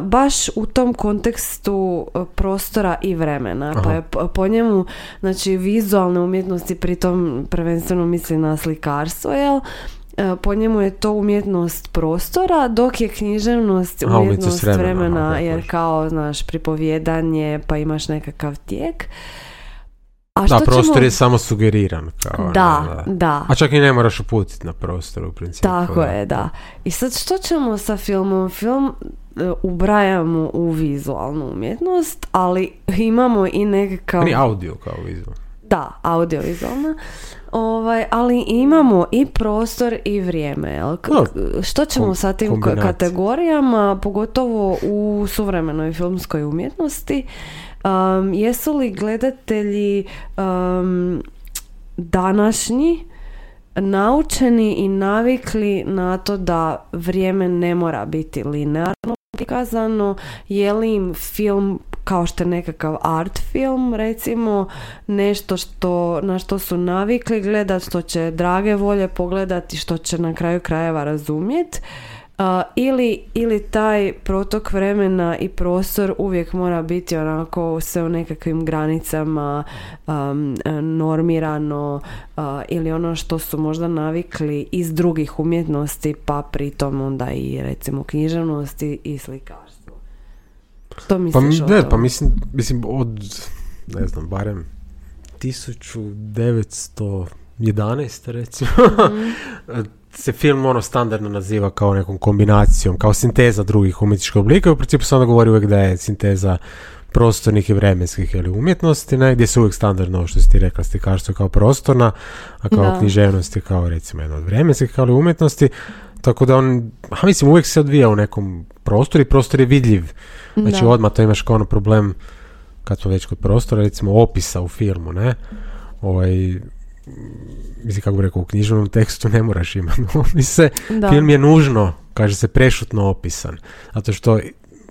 baš u tom kontekstu uh, prostora i vremena. Pa Aha. je po, njemu, znači vizualne umjetnosti, pritom prvenstveno misli na slikarstvo, jel? Uh, po njemu je to umjetnost prostora, dok je književnost umjetnost, vremena, vremena, jer kao, znaš, pripovjedanje, pa imaš nekakav tijek. A Da, što prostor ćemo... je samo sugeriran. Kao, Da, da. A čak i ne moraš uputiti na prostor u principu. Tako da. je, da. I sad što ćemo sa filmom? Film e, ubrajamo u vizualnu umjetnost, ali imamo i nekakav... Ni audio kao vizual. Da, audiovizualna. Ovaj, ali imamo i prostor i vrijeme. Jel? K- što ćemo kom- sa tim kombinacija. kategorijama, pogotovo u suvremenoj filmskoj umjetnosti? Um, jesu li gledatelji um, današnji naučeni i navikli na to da vrijeme ne mora biti linearno prikazano, je li im film kao što je nekakav art film recimo nešto što, na što su navikli gledat, što će drage volje pogledati, što će na kraju krajeva razumjet A, ili, ili taj protok vremena i prostor uvijek mora biti onako sve u nekakvim granicama um, normirano a, ili ono što su možda navikli iz drugih umjetnosti pa pritom onda i recimo književnosti i slikarstvo. Što Pa, misliš o ne, pa mislim, mislim od, ne znam, barem 1911. recimo, Mhm. se film ono standardno naziva kao nekom kombinacijom, kao sinteza drugih umjetničkih oblika. U principu se onda govori uvijek da je sinteza prostornih i vremenskih ili umjetnosti, ne, gdje se uvijek standardno, što si ti rekla, slikarstvo kao prostorna, a kao Da. književnost je kao recimo jedna od vremenskih, kao i umjetnosti. Tako da on, a mislim, uvijek se odvija u nekom prostoru i prostor je vidljiv. Znači Da. odmah to imaš kao ono problem kad smo već kod prostora, recimo opisa u filmu, ne? Ovaj, mislim kako bi rekao, u književnom tekstu ne moraš imati opise. Da. Film je nužno, kaže se, prešutno opisan. Zato što,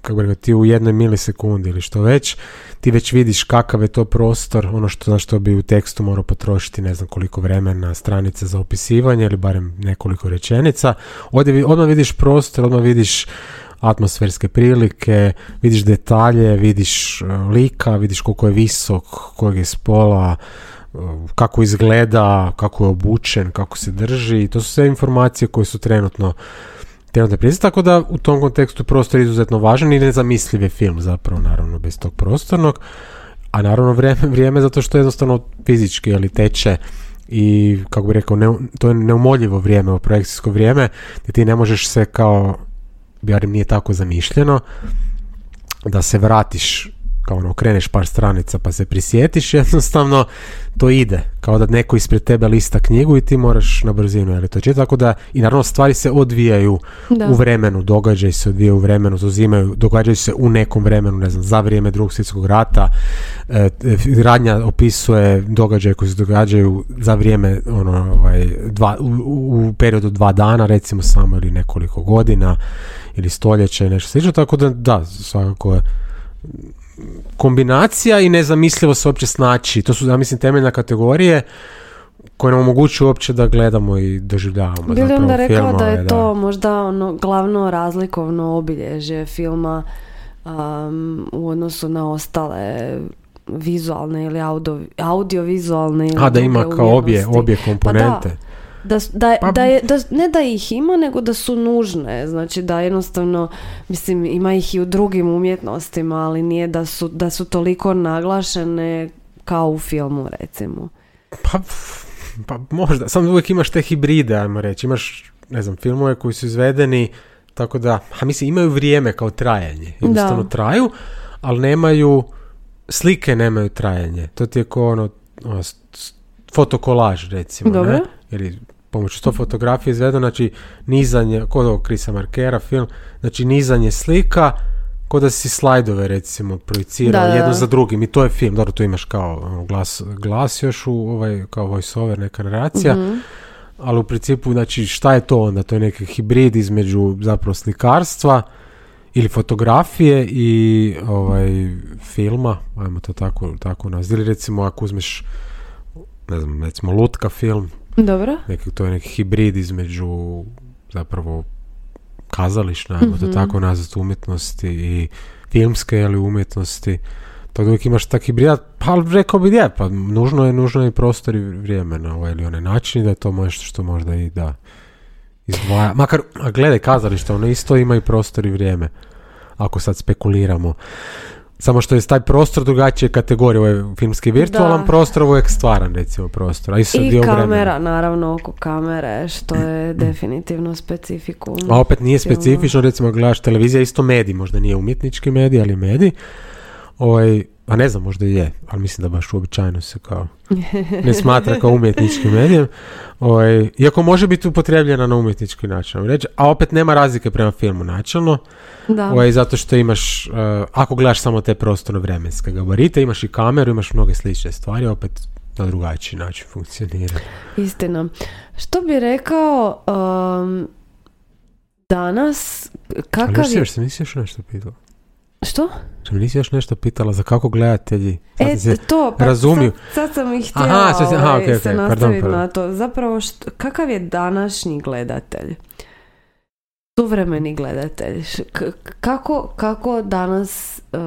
kako bi rekao, ti u jednoj milisekundi ili što već, ti već vidiš kakav je to prostor, ono što, na što bi u tekstu morao potrošiti ne znam koliko vremena, stranice za opisivanje ili barem nekoliko rečenica. Ovdje vi- odmah vidiš prostor, odmah vidiš atmosferske prilike, vidiš detalje, vidiš e, lika, vidiš koliko je visok, kojeg je spola, kako izgleda, kako je obučen, kako se drži. To su sve informacije koje su trenutno trenutno prisutne, tako da u tom kontekstu prostor je izuzetno važan i nezamisliv je film zapravo, naravno, bez tog prostornog. A naravno vrijeme, vrijeme zato što jednostavno fizički ali teče i kako bi rekao, ne, to je neumoljivo vrijeme, projekcijsko vrijeme, gdje ti ne možeš se kao, barem nije tako zamišljeno, da se vratiš kao ono, okreneš par stranica pa se prisjetiš, jednostavno to ide. Kao da neko ispred tebe lista knjigu i ti moraš na brzinu jel, to čitati. Tako da, i naravno stvari se odvijaju Da. u vremenu, događaj se odvijaju u vremenu, zauzimaju, događaju se u nekom vremenu, ne znam, za vrijeme drugog svjetskog rata. E, radnja opisuje događaje koji se događaju za vrijeme ono, ovaj, dva, u, u- u periodu dva dana, recimo samo ili nekoliko godina ili stoljeća i nešto slično, tako da da, svakako je kombinacija i nezamislivo se uopće snaći. To su, ja mislim, temeljne kategorije koje nam omogućuju uopće da gledamo i doživljavamo. Bili onda rekao da filmove, je to možda ono glavno razlikovno obilježje filma um, u odnosu na ostale vizualne ili audio, audiovizualne ili A, da ima kao obje, obje komponente. Da, s- da, Pa- da je, da, ne da ih ima, nego da su nužne. Znači da jednostavno, mislim, ima ih i u drugim umjetnostima, ali nije da su, da su toliko naglašene kao u filmu, recimo. Pa, pa možda, samo uvijek imaš te hibride, ajmo reći. Imaš, ne znam, filmove koji su izvedeni tako da, a mislim, imaju vrijeme kao trajanje. Jednostavno Da. traju, ali nemaju, slike nemaju trajanje. To ti je kao ono, ono, fotokolaž, recimo. Dobro. Ne? Ili pomoću sto fotografije izvedeno, znači nizanje, kod ovog Krisa Markera film, znači nizanje slika, kod da si slajdove recimo projicirao Da, da, jedno za drugim i to je film, dobro tu imaš kao ono, glas, glas još u ovaj, kao voiceover neka naracija, Mhm. ali u principu znači šta je to onda, to je neki hibrid između zapravo slikarstva ili fotografije i ovaj filma, ajmo to tako, tako nazvati, ili recimo ako uzmeš ne znam, recimo Lutka film, Dobro. neki, to je neki hibrid između zapravo kazališne, ajmo to Mhm. tako nazvati, umjetnosti i filmske ali umjetnosti. To da uvijek imaš tak hibrid, pa rekao bi je, pa nužno je, nužno je i prostor i vrijeme na ovaj ili onaj način da je to nešto što možda i da izdvaja. Makar, a gledaj kazalište, ono isto ima i prostor i vrijeme. Ako sad spekuliramo. Samo što je taj prostor drugačije kategorije, ovo je filmski virtualan Da. prostor, ovo je stvaran recimo prostor. A I kamera, vremena. naravno, oko kamere, što je definitivno specifikum. A opet nije specifično, recimo gledaš televizija, isto medij, možda nije umjetnički medij, ali medij. Ovaj, a ne znam, možda i je, ali mislim da baš uobičajeno se kao ne smatra kao umjetničkim medijem. Ovaj, iako može biti upotrebljena na umjetnički način, reći, a opet nema razlike prema filmu načelno, Da. ovaj, zato što imaš, eh, ako gledaš samo te prostorno vremenske gabarite, imaš i kameru, imaš mnoge slične stvari, opet na drugačiji način funkcionira. Istina. Što bi rekao um, danas, Ali kakav još, je... se nešto pitala? Što? Što mi nisi još nešto pitala za kako gledatelji? Sad E, se- to, pa razumiju. Sad, sad sam ih htjela Aha, sad aha, ovaj, okej, okej, se pardon, nastaviti pardon. na to. Zapravo, što, kakav je današnji gledatelj? Suvremeni gledatelj. K- kako, kako danas uh,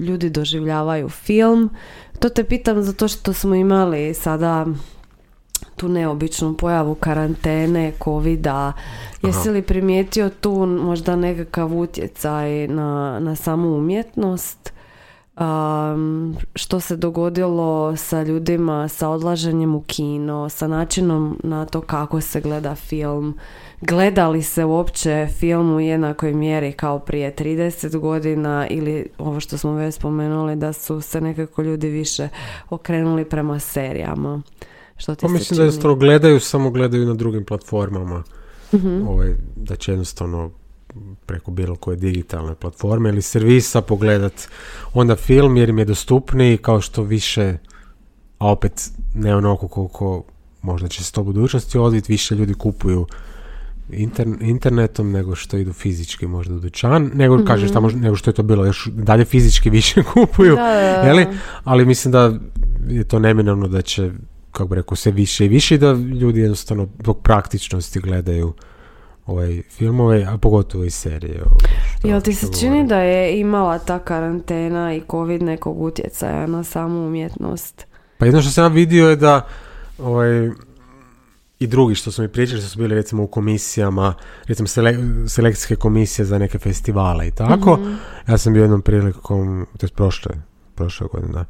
ljudi doživljavaju film? To te pitam zato što smo imali sada tu neobičnu pojavu karantene, covida. Jesi li primijetio tu možda nekakav utjecaj na, na samu umjetnost? Um, što se dogodilo sa ljudima, sa odlaženjem u kino, sa načinom na to kako se gleda film. Gleda li se uopće film u jednakoj mjeri kao prije 30 godina ili ovo što smo već spomenuli da su se nekako ljudi više okrenuli prema serijama. Što ti Pa se mislim da čini? jednostavno gledaju, samo gledaju na drugim platformama. Mhm. Ovaj, da će jednostavno preko bilo koje digitalne platforme ili servisa pogledat onda film jer im je dostupniji kao što više, a opet ne onoliko koliko možda će se to u budućnosti odviti, više ljudi kupuju inter- internetom nego što idu fizički možda u dućan, nego kažeš tamo, nego što je to bilo, još dalje fizički više kupuju, Da, da, da. je li? ali mislim da je to neminovno da će kako bi rekao, sve više i više da ljudi jednostavno zbog praktičnosti gledaju ovaj filmove, a pogotovo i serije. ovo što- Jel ti se čini da je imala ta karantena i covid nekog utjecaja na samu umjetnost? Pa jedno što sam ja vidio je da ovaj, i drugi što su mi pričali, što su bili recimo u komisijama, recimo sele- selekcijske komisije za neke festivale i tako. Mhm. Ja sam bio jednom prilikom, to je prošle, prošle godine, da.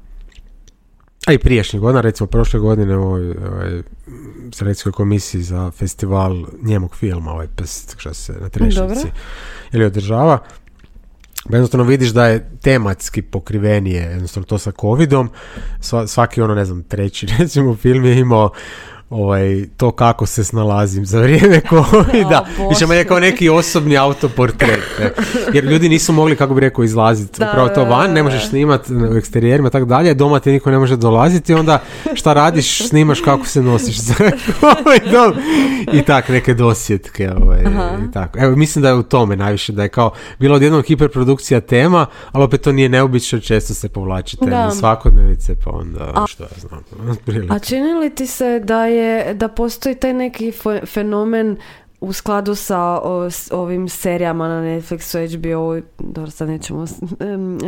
A i prijašnjih godina, recimo prošle godine u ovoj, ovoj selekcijskoj komisiji za festival njemog filma, ovaj pest, što se na Trešnici ili održava. Pa jednostavno vidiš da je tematski pokrivenije, jednostavno to sa covidom. Sva- svaki ono, ne znam, treći recimo film je imao ovaj, to kako se snalazim za vrijeme covida. Više je kao neki osobni autoportret. ne. Jer ljudi nisu mogli, kako bi rekao, izlaziti Da, upravo to van, ne možeš snimati u eksterijerima i tako dalje, doma ti niko ne može dolaziti, onda šta radiš, snimaš kako se nosiš za covidom i tak, neke dosjetke. Ovaj, i tako. Evo, mislim da je u tome najviše, da je kao bilo odjednom hiperprodukcija tema, ali opet to nije neobično, često se povlači teme Da. svakodnevice, pa onda, što ja znam, otprilike. A čini li ti se da je da postoji taj neki fe- fenomen u skladu sa o, s ovim serijama na Netflixu, HBO, dobro sad nećemo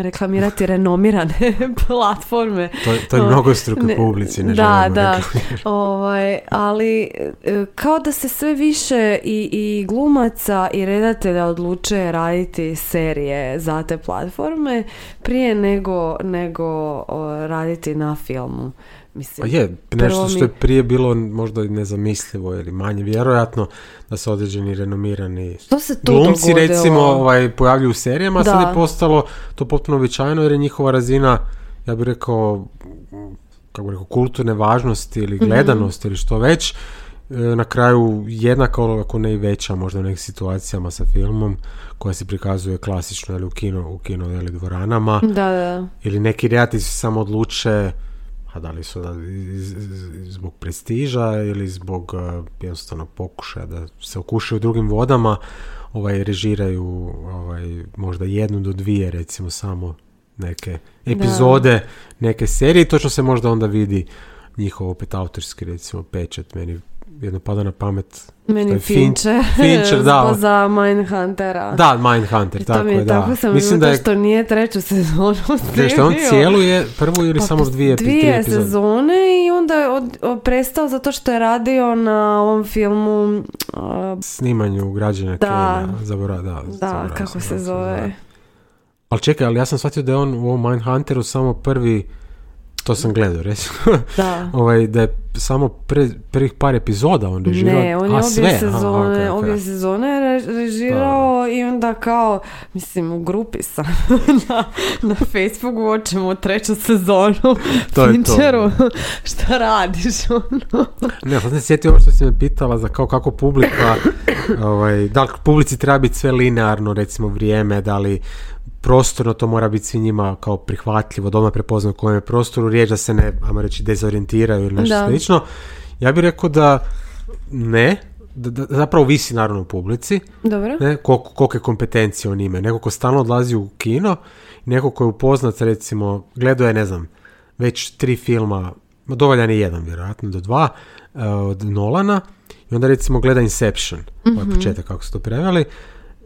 reklamirati renomirane platforme. To, to je mnogo struko ne- publici, ne da, želimo da. Ovaj, ali e, kao da se sve više i, i glumaca i redatelja odlučuje raditi serije za te platforme prije nego, nego o, raditi na filmu. Mislim, Pa je, nešto što je prije bilo možda i nezamislivo ili manje vjerojatno da se određeni renomirani Što se tu glumci dogodilo? recimo ovaj, pojavljuju u serijama, a sad Da. je postalo to potpuno uobičajeno jer je njihova razina, ja bih rekao, kako bih rekao, kulturne važnosti ili Mhm. gledanosti ili što već, e, na kraju jednaka, ako ne i veća možda u nekim situacijama sa filmom koja se prikazuje klasično ili u kino, u kino ili dvoranama Da, da. ili neki redatelji se samo odluče a da li su da, zbog prestiža ili zbog uh, jednostavnog pokušaja da se okušaju u drugim vodama ovaj režiraju ovaj možda jednu do dvije recimo samo neke epizode neke serije i točno se možda onda vidi njihov opet autorski recimo pečat meni jedno pada na pamet Meni Fin- Fincher. Fincher, da, za Mindhuntera. da Mindhunter I to tako mi je da tako sam mislim da je što nije treću sezonu što on snimio. cijelu je prvu ili Pa samo dvije, dvije sezone i onda je od, od- prestao zato što je radio na ovom filmu snimanju građana Da. Kane, zabora, da, da, kako se zove Ali čekaj, ali ja sam shvatio da je on u ovom Mindhunteru samo prvi, to sam gledao, recimo, da ovaj, da je samo pre, prvih par epizoda on režirao. Ne, on je A, obje sve? Aha, sezone, okej, okej. obje sezone re- režirao i onda kao, mislim, u grupi sam na, na Facebooku hoćemo treću sezonu To je to. Šta radiš? ono? Ne, sam se sjetio ovo što si me pitala za kao kako publika, ovaj, da li publici treba biti sve linearno, recimo vrijeme, da li prostorno to mora biti svim njima kao prihvatljivo, doma prepoznaju u kojem je prostoru, riječ da se ne, ajmo reći, dezorijentiraju ili nešto Da. slično. Ja bih rekao da ne, da, da zapravo visi naravno u publici, Dobro. ne, koliko, kolike kompetencije on ima. Neko ko stalno odlazi u kino, neko ko je upoznat, recimo, gledao je, ne znam, već tri filma, ma dovoljan je jedan, vjerojatno, do dva, eh, od Nolana, i onda recimo gleda Inception, ovaj početak, kako su to preveli,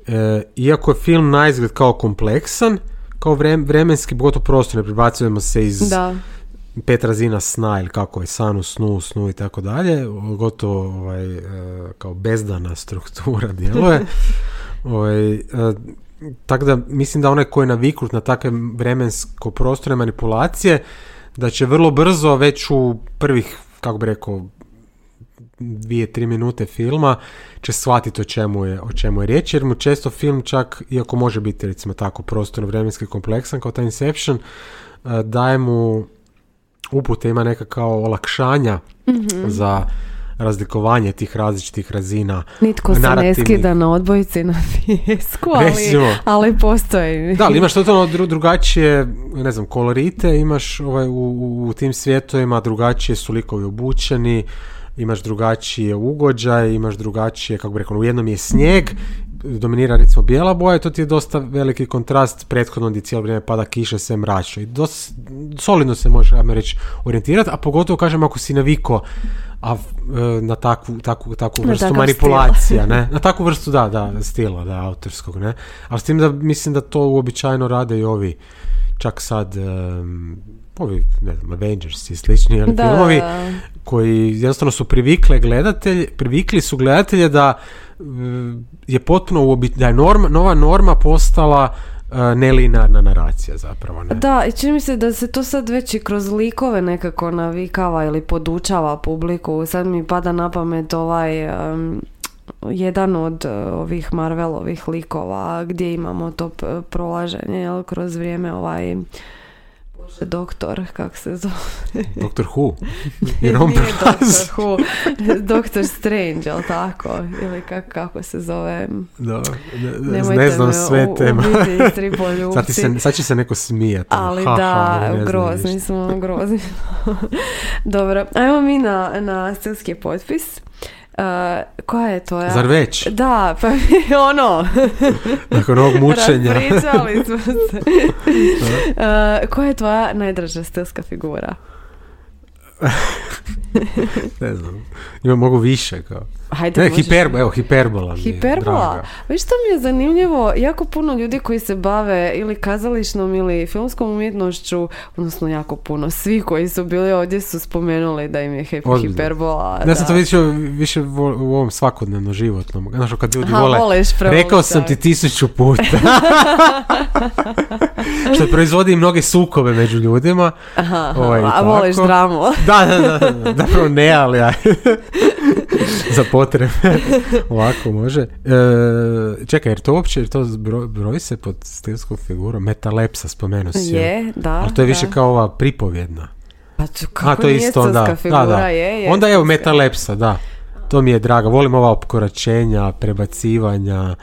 E, iako je film na izgled kao kompleksan, kao vrem- vremenski, pogotovo prostorno, prebacujemo se iz Da. pet razina sna ili kako je san u snu, snu i tako dalje, gotovo ovaj, e, kao bezdana struktura djeluje. ovaj, e, tako da mislim da onaj koji je naviknut na takve vremensko prostorne manipulacije, da će vrlo brzo već u prvih, kako bi rekao, dvije, tri minute filma će shvatiti o čemu je, o čemu je riječ, jer mu često film čak, iako može biti recimo tako prostorno vremenski kompleksan kao taj Inception, e, daje mu upute, ima neka kao olakšanja Mhm. za razlikovanje tih različitih razina. Nitko se ne skida na odbojici na fijesku, ali, ali postoji. Da, ali imaš totalno dru- drugačije, ne znam, kolorite, imaš ovaj, u, u, u tim svijetovima drugačije su likovi obučeni, imaš drugačije ugođaje, imaš drugačije, kako bi rekao, u jednom je snijeg, dominira recimo bijela boja i to ti je dosta veliki kontrast prethodno gdje cijelo vrijeme pada kiša, sve mračno i dosta solidno se može, ajmo reći, orijentirati, a pogotovo, kažem, ako si naviko a, e, na takvu, takvu, takvu vrstu manipulacija, ne? Na takvu vrstu, da, da, stila, da, autorskog, ne? Ali s tim da mislim da to uobičajeno rade i ovi, čak sad, em, ovi, ne znam, Avengers i slični jel, Da, filmovi, koji jednostavno su privikle gledatelj, privikli su gledatelje da je potpuno uobi- da je norma, nova norma postala uh, nelinearna naracija zapravo, ne? Da, i čini mi se da se to sad već i kroz likove nekako navikava ili podučava publiku. Sad mi pada na pamet ovaj em, jedan od e, ovih Marvelovih likova gdje imamo to prolaženje jel, kroz vrijeme ovaj doktor, kako se zove? Doktor Who. Jer on Nije. Doktor Who, Doktor Strange, jel tako? Ili kako, kako se zove? Da, ne, ne, znam sve u- tema. Sad, se, sad će se neko smijati. Ali Ha, ha, da, znam grozni smo, grozni. Dobro, ajmo mi na, na stilski potpis. Uh, koja je tvoja? Zar već? Da, pa ono, Nakon ovog mučenja. raspričali smo se. Uh, koja je tvoja najdraža stilska figura? ne znam. Ima mogu više kao. Hajde, Ne, možeš- hiperbola, evo, hiperbola Hiperbola? Viš što mi je zanimljivo, jako puno ljudi koji se bave ili kazališnom ili filmskom umjetnošću, odnosno jako puno, svi koji su bili ovdje su spomenuli da im je hip- hiperbola. Ja sam to više, više u ovom svakodnevno životnom. Znaš, kad ljudi Aha, vole, voliš rekao sam ti tisuću puta. Što proizvodi mnoge sukobe među ljudima. Aha, Ovaj, a voliš tako. dramu. Da, da, da, da, zapravo ne, ali aj. za potrebe. Ovako može. E, čekaj, jer to uopće, jer to zbro- broji se pod stilskom figurom? Metalepsa spomenuo si. Je, da. Ali to je više da. kao ova pripovjedna. Pa to, A, kako to je nije isto, stilska da. figura, da, da. je, je. Onda evo stilska. metalepsa, da. To mi je draga. Volim ova opkoračenja, prebacivanja,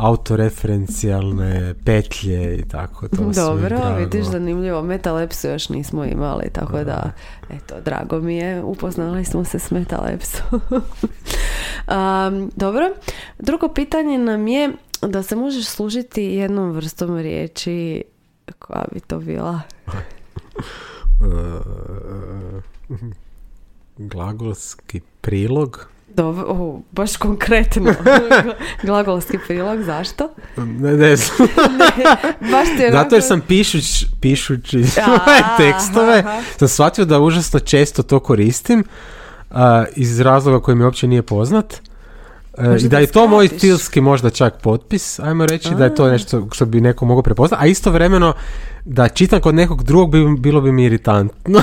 autoreferencijalne petlje i tako. To Dobro, drago. vidiš, zanimljivo. Metalepsu još nismo imali, tako da, eto, drago mi je, upoznali smo se s Metalepsom. um, dobro, drugo pitanje nam je da se možeš služiti jednom vrstom riječi, koja bi to bila? E, glagolski prilog. Dobro, o, baš konkretno. Glagolski prilog, zašto? Ne, ne znam. Baš ti je Zato jer sam pišuć, pišući tekstove, aha. sam shvatio da užasno često to koristim a, iz razloga koji mi uopće nije poznat. Možda I da je to moj stilski možda čak potpis, ajmo reći da je to A. nešto što bi neko mogao prepoznati, a istovremeno da čitam kod nekog drugog bi, bilo bi mi iritantno.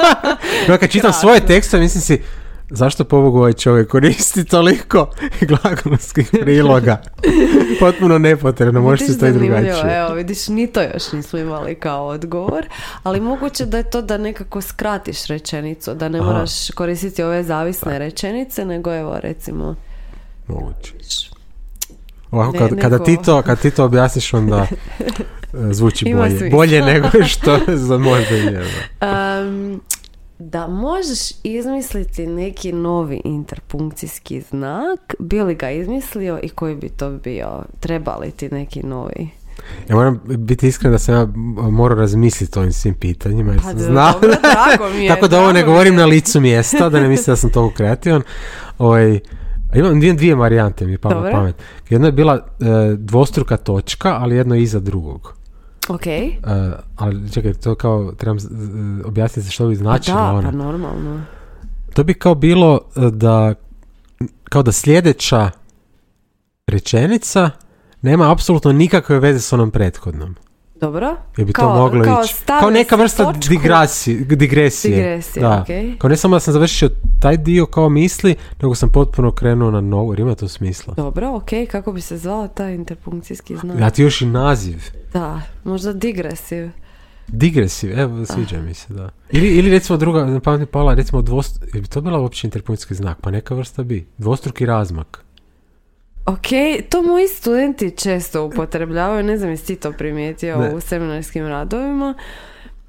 no, kad čitam svoje tekstove, mislim si, zašto pobogu ovaj čovjek koristi toliko glagolskih priloga? Potpuno nepotrebno, može Vidiš, to i drugačije. Evo, vidiš, ni to još nismo imali kao odgovor, ali moguće da je to da nekako skratiš rečenicu, da ne Aha. moraš koristiti ove zavisne rečenice, nego evo recimo Moguće. Ovako, Ne- kad, kada, neko- ti to, kad ti to objasniš, onda zvuči Ima bolje. smisla. Bolje nego što za možda je. da. Um, da možeš izmisliti neki novi interpunkcijski znak, bi li ga izmislio i koji bi to bio? Treba li ti neki novi? Ja moram biti iskren da sam ja morao razmisliti o ovim svim pitanjima. Jer Pa sam znao. dobro, drago mi je, Tako da ovo ne govorim je. na licu mjesta, da ne misli da sam toliko kreativan. Ovaj, imam dvije, dvije varijante mi je pamet. Jedna je bila e, dvostruka točka, ali jedno iza drugog. Ok. E, ali čekaj, to kao trebam z- objasniti što bi Pa značilo da, ono. pa normalno. To bi kao bilo e, da kao da sljedeća rečenica nema apsolutno nikakve veze s onom prethodnom. Dobro. Jer bi Kao- to moglo kao ići. Kao neka vrsta točku. digrasi, digresije. Digresije, da. okej. Kao ne samo da sam završio taj dio kao misli, nego sam potpuno krenuo na novo, jer ima to smisla. Dobro, ok, kako bi se zvao taj interpunkcijski znak? Ja ti još i naziv. Da, možda digresiv. Digresiv, evo, sviđa mi se, da. Ili, ili recimo druga, na pamet pala, recimo dvost... Jel bi to bila uopće interpunkcijski znak? Pa neka vrsta bi. Dvostruki razmak. Ok, to moji studenti često upotrebljavaju, ne znam jesi ti to primijetio Ne. u seminarskim radovima,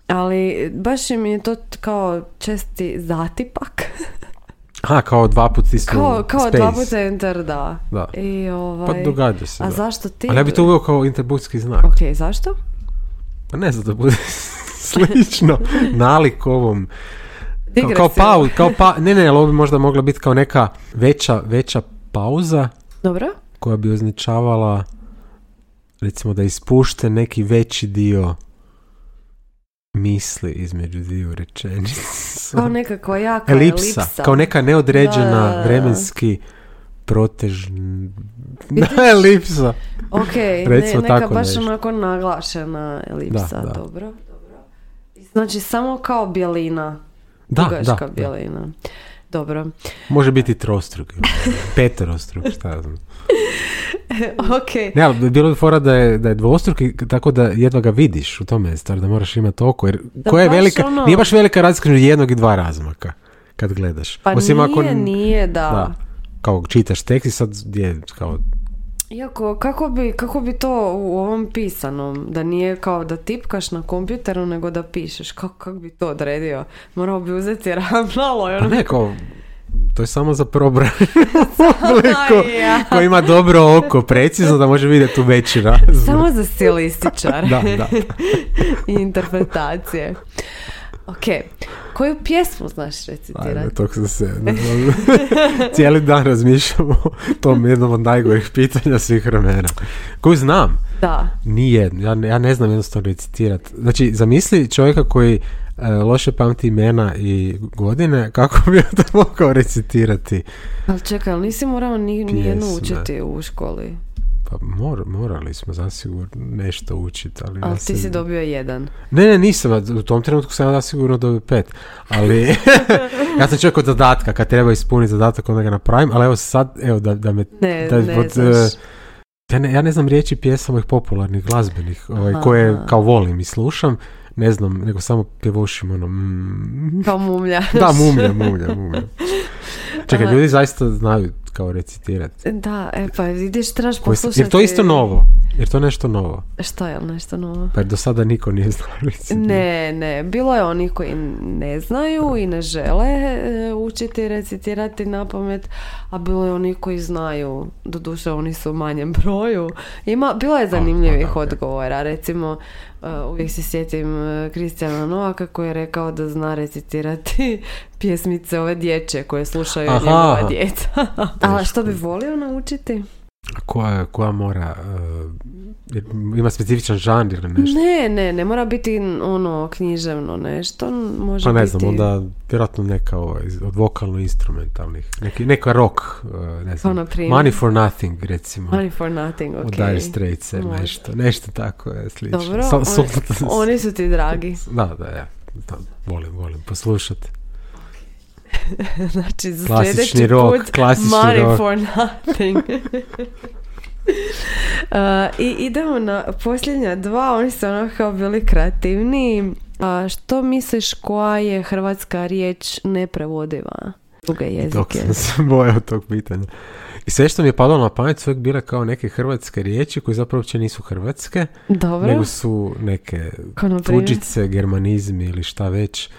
ali baš mi je to kao česti zatipak. Aha, kao dva put isto kao kao space. dva puta enter, da. Da. I ovaj... Pa događa se, A da. zašto ti? Ali ja bi to uveo kao interpunkcijski znak. Ok, zašto? Pa ne znam da bude slično nalik ovom kao, kao pau, kao pa, ne ne, ali ovo bi možda mogla biti kao neka veća, veća pauza Dobro. koja bi označavala recimo da ispušte neki veći dio misli između dviju rečenica. Kao nekakva jaka elipsa, elipsa. kao neka neodređena Da, vremenski protež... Elipsa. Ok, Recimo ne, neka tako baš nešto. onako naglašena elipsa, Da, da. dobro. dobro. Znači samo kao bjelina, Da, da, da. Dobro. Može biti trostruk. Peterostruk, šta ja znam. ok. Ne, ali bilo bi fora da je, da je dvostruki, tako da jedva ga vidiš u tome je stvar, da moraš imati oko. Jer koja je velika, ono- nije baš velika razlika između jednog i dva razmaka kad gledaš. Pa Osim nije, ako, nije, da. da. Kao čitaš tekst i sad je kao Iako, kako bi, kako bi to u ovom pisanom, da nije kao da tipkaš na kompjuteru, nego da pišeš, kako, kako bi to odredio? Morao bi uzeti ravnalo i Pa ono... ne, kao, to je samo za probranje ko, Aj, ja. ko ima dobro oko, precizno da može vidjeti u veći. Samo za stilističar Da, da. i interpretacije. Ok, koju pjesmu znaš Ajme, recitirati? tog sam se, ne znam, cijeli dan razmišljamo o tom jednom od najgorih pitanja svih vremena. Koju znam? Da. Nijednu, ja, ja ne znam jednostavno recitirati. Znači, zamisli čovjeka koji e, loše pamti imena i godine, kako bi onda mogao recitirati? Ali čekaj, ali nisi morao ni, nijednu Pjesme. učiti u školi? Pa mor, morali smo zasigurno nešto učiti, ali... Ali ja ti si dobio jedan. Ne, ne, nisam, u tom trenutku sam ja zasigurno dobio pet, ali ja sam čovjek od zadatka, kad treba ispuniti zadatak onda ga napravim, ali evo sad, evo da, da me... Ne, da, ne od, znaš. e, ja, ne, ja ne znam riječi pjesama ovih popularnih, glazbenih, ovaj, Aha. koje kao volim i slušam, ne znam, nego samo pjevušim ono... Mm, Kao mumlja. da, mumlja, mumlja, mumlja. Čekaj, Aha. ljudi zaista znaju kao recitirati. Da, e pa vidiš, trebaš poslušati... Jer to je isto novo. Jer to je nešto novo. Što je li nešto novo? Pa jer do sada niko nije znao recitirati. Ne, ne, bilo je onih koji ne znaju i ne žele e, učiti recitirati na pamet, a bilo je onih koji znaju, doduše oni su u manjem broju. Ima, bilo je zanimljivih odgovora, recimo uvijek se sjetim e, Kristijana Novaka koji je rekao da zna recitirati pjesmice ove dječje koje slušaju Aha. njegova djeca. a što bi volio naučiti? Koja, koja mora... uh, ima specifičan žanr ili nešto? Ne, ne, ne mora biti ono književno nešto, može Pa ne biti... znam, onda vjerojatno neka iz- od vokalno-instrumentalnih. Neki, neka rock, uh, ne znam. Primjer? Money for Nothing, recimo. Money for nothing, ok. Od Dire Straits, nešto, nešto tako je slično. Dobro, Sa- on- su- oni su ti dragi. Da, da, ja. Da, volim, volim poslušati. Znači, za Klasični sljedeći rock, put klasični money rock. for nothing. Uh, I idemo na posljednja dva, oni su ono kao bili kreativniji. A što misliš koja je hrvatska riječ neprevodiva? Druge Dok jezike. sam se bojao tog pitanja. I sve što mi je padalo na pamet su uvijek bile kao neke hrvatske riječi koje zapravo uopće nisu hrvatske, Dobro. nego su neke tuđice, germanizmi ili šta već.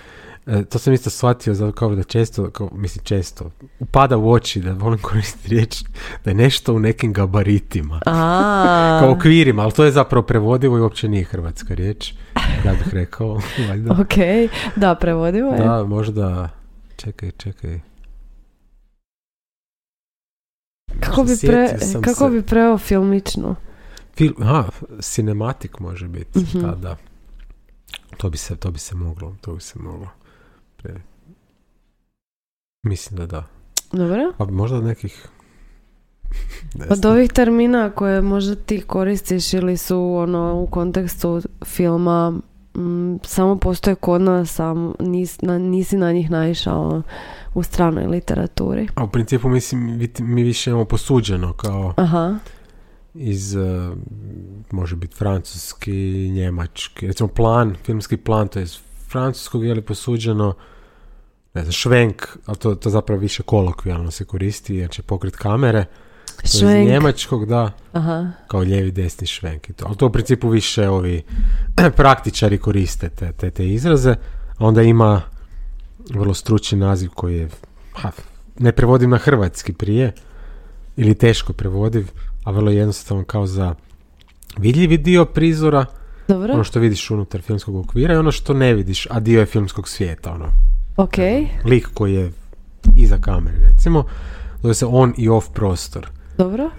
E, to sam isto shvatio zato kao da često, kao, mislim često, upada u oči da volim koristiti riječ da je nešto u nekim gabaritima. A, Kao okvirima, ali to je zapravo prevodivo i uopće nije hrvatska riječ. Ja bih rekao, valjda. ok, da, prevodivo je. Da, možda... Čekaj, čekaj. Kako bi, pre, kako se. bi preo filmično? Fil, aha, cinematic može biti, Mhm. da, da. To bi se, to bi se moglo, to bi se moglo. Pre... Mislim da da. Dobro. Pa možda nekih... Ne Od ovih termina koje možda ti koristiš ili su ono u kontekstu filma mm, samo postoje kod nas, sam nis, na, nisi na njih naišao u stranoj literaturi. A u principu mislim mi više imamo posuđeno kao Aha, iz uh, može biti francuski, njemački, recimo plan, filmski plan, to je francuskog je li posuđeno ne znam, švenk, ali to, to zapravo više kolokvijalno se koristi jer će pokrit kamere. Je iz švenk. njemačkog, da, Aha, kao lijevi, desni švenk i to. Ali to u principu više ovi praktičari koriste te, te, te izraze. A onda ima vrlo stručni naziv koji je, ha, ne prevodim na hrvatski prije, ili teško prevodiv, a vrlo jednostavno kao za vidljivi dio prizora, dobro, ono što vidiš unutar filmskog okvira i ono što ne vidiš, a dio je filmskog svijeta, ono, ok, lik koji je iza kamere, recimo, zove se on i off prostor. dobro.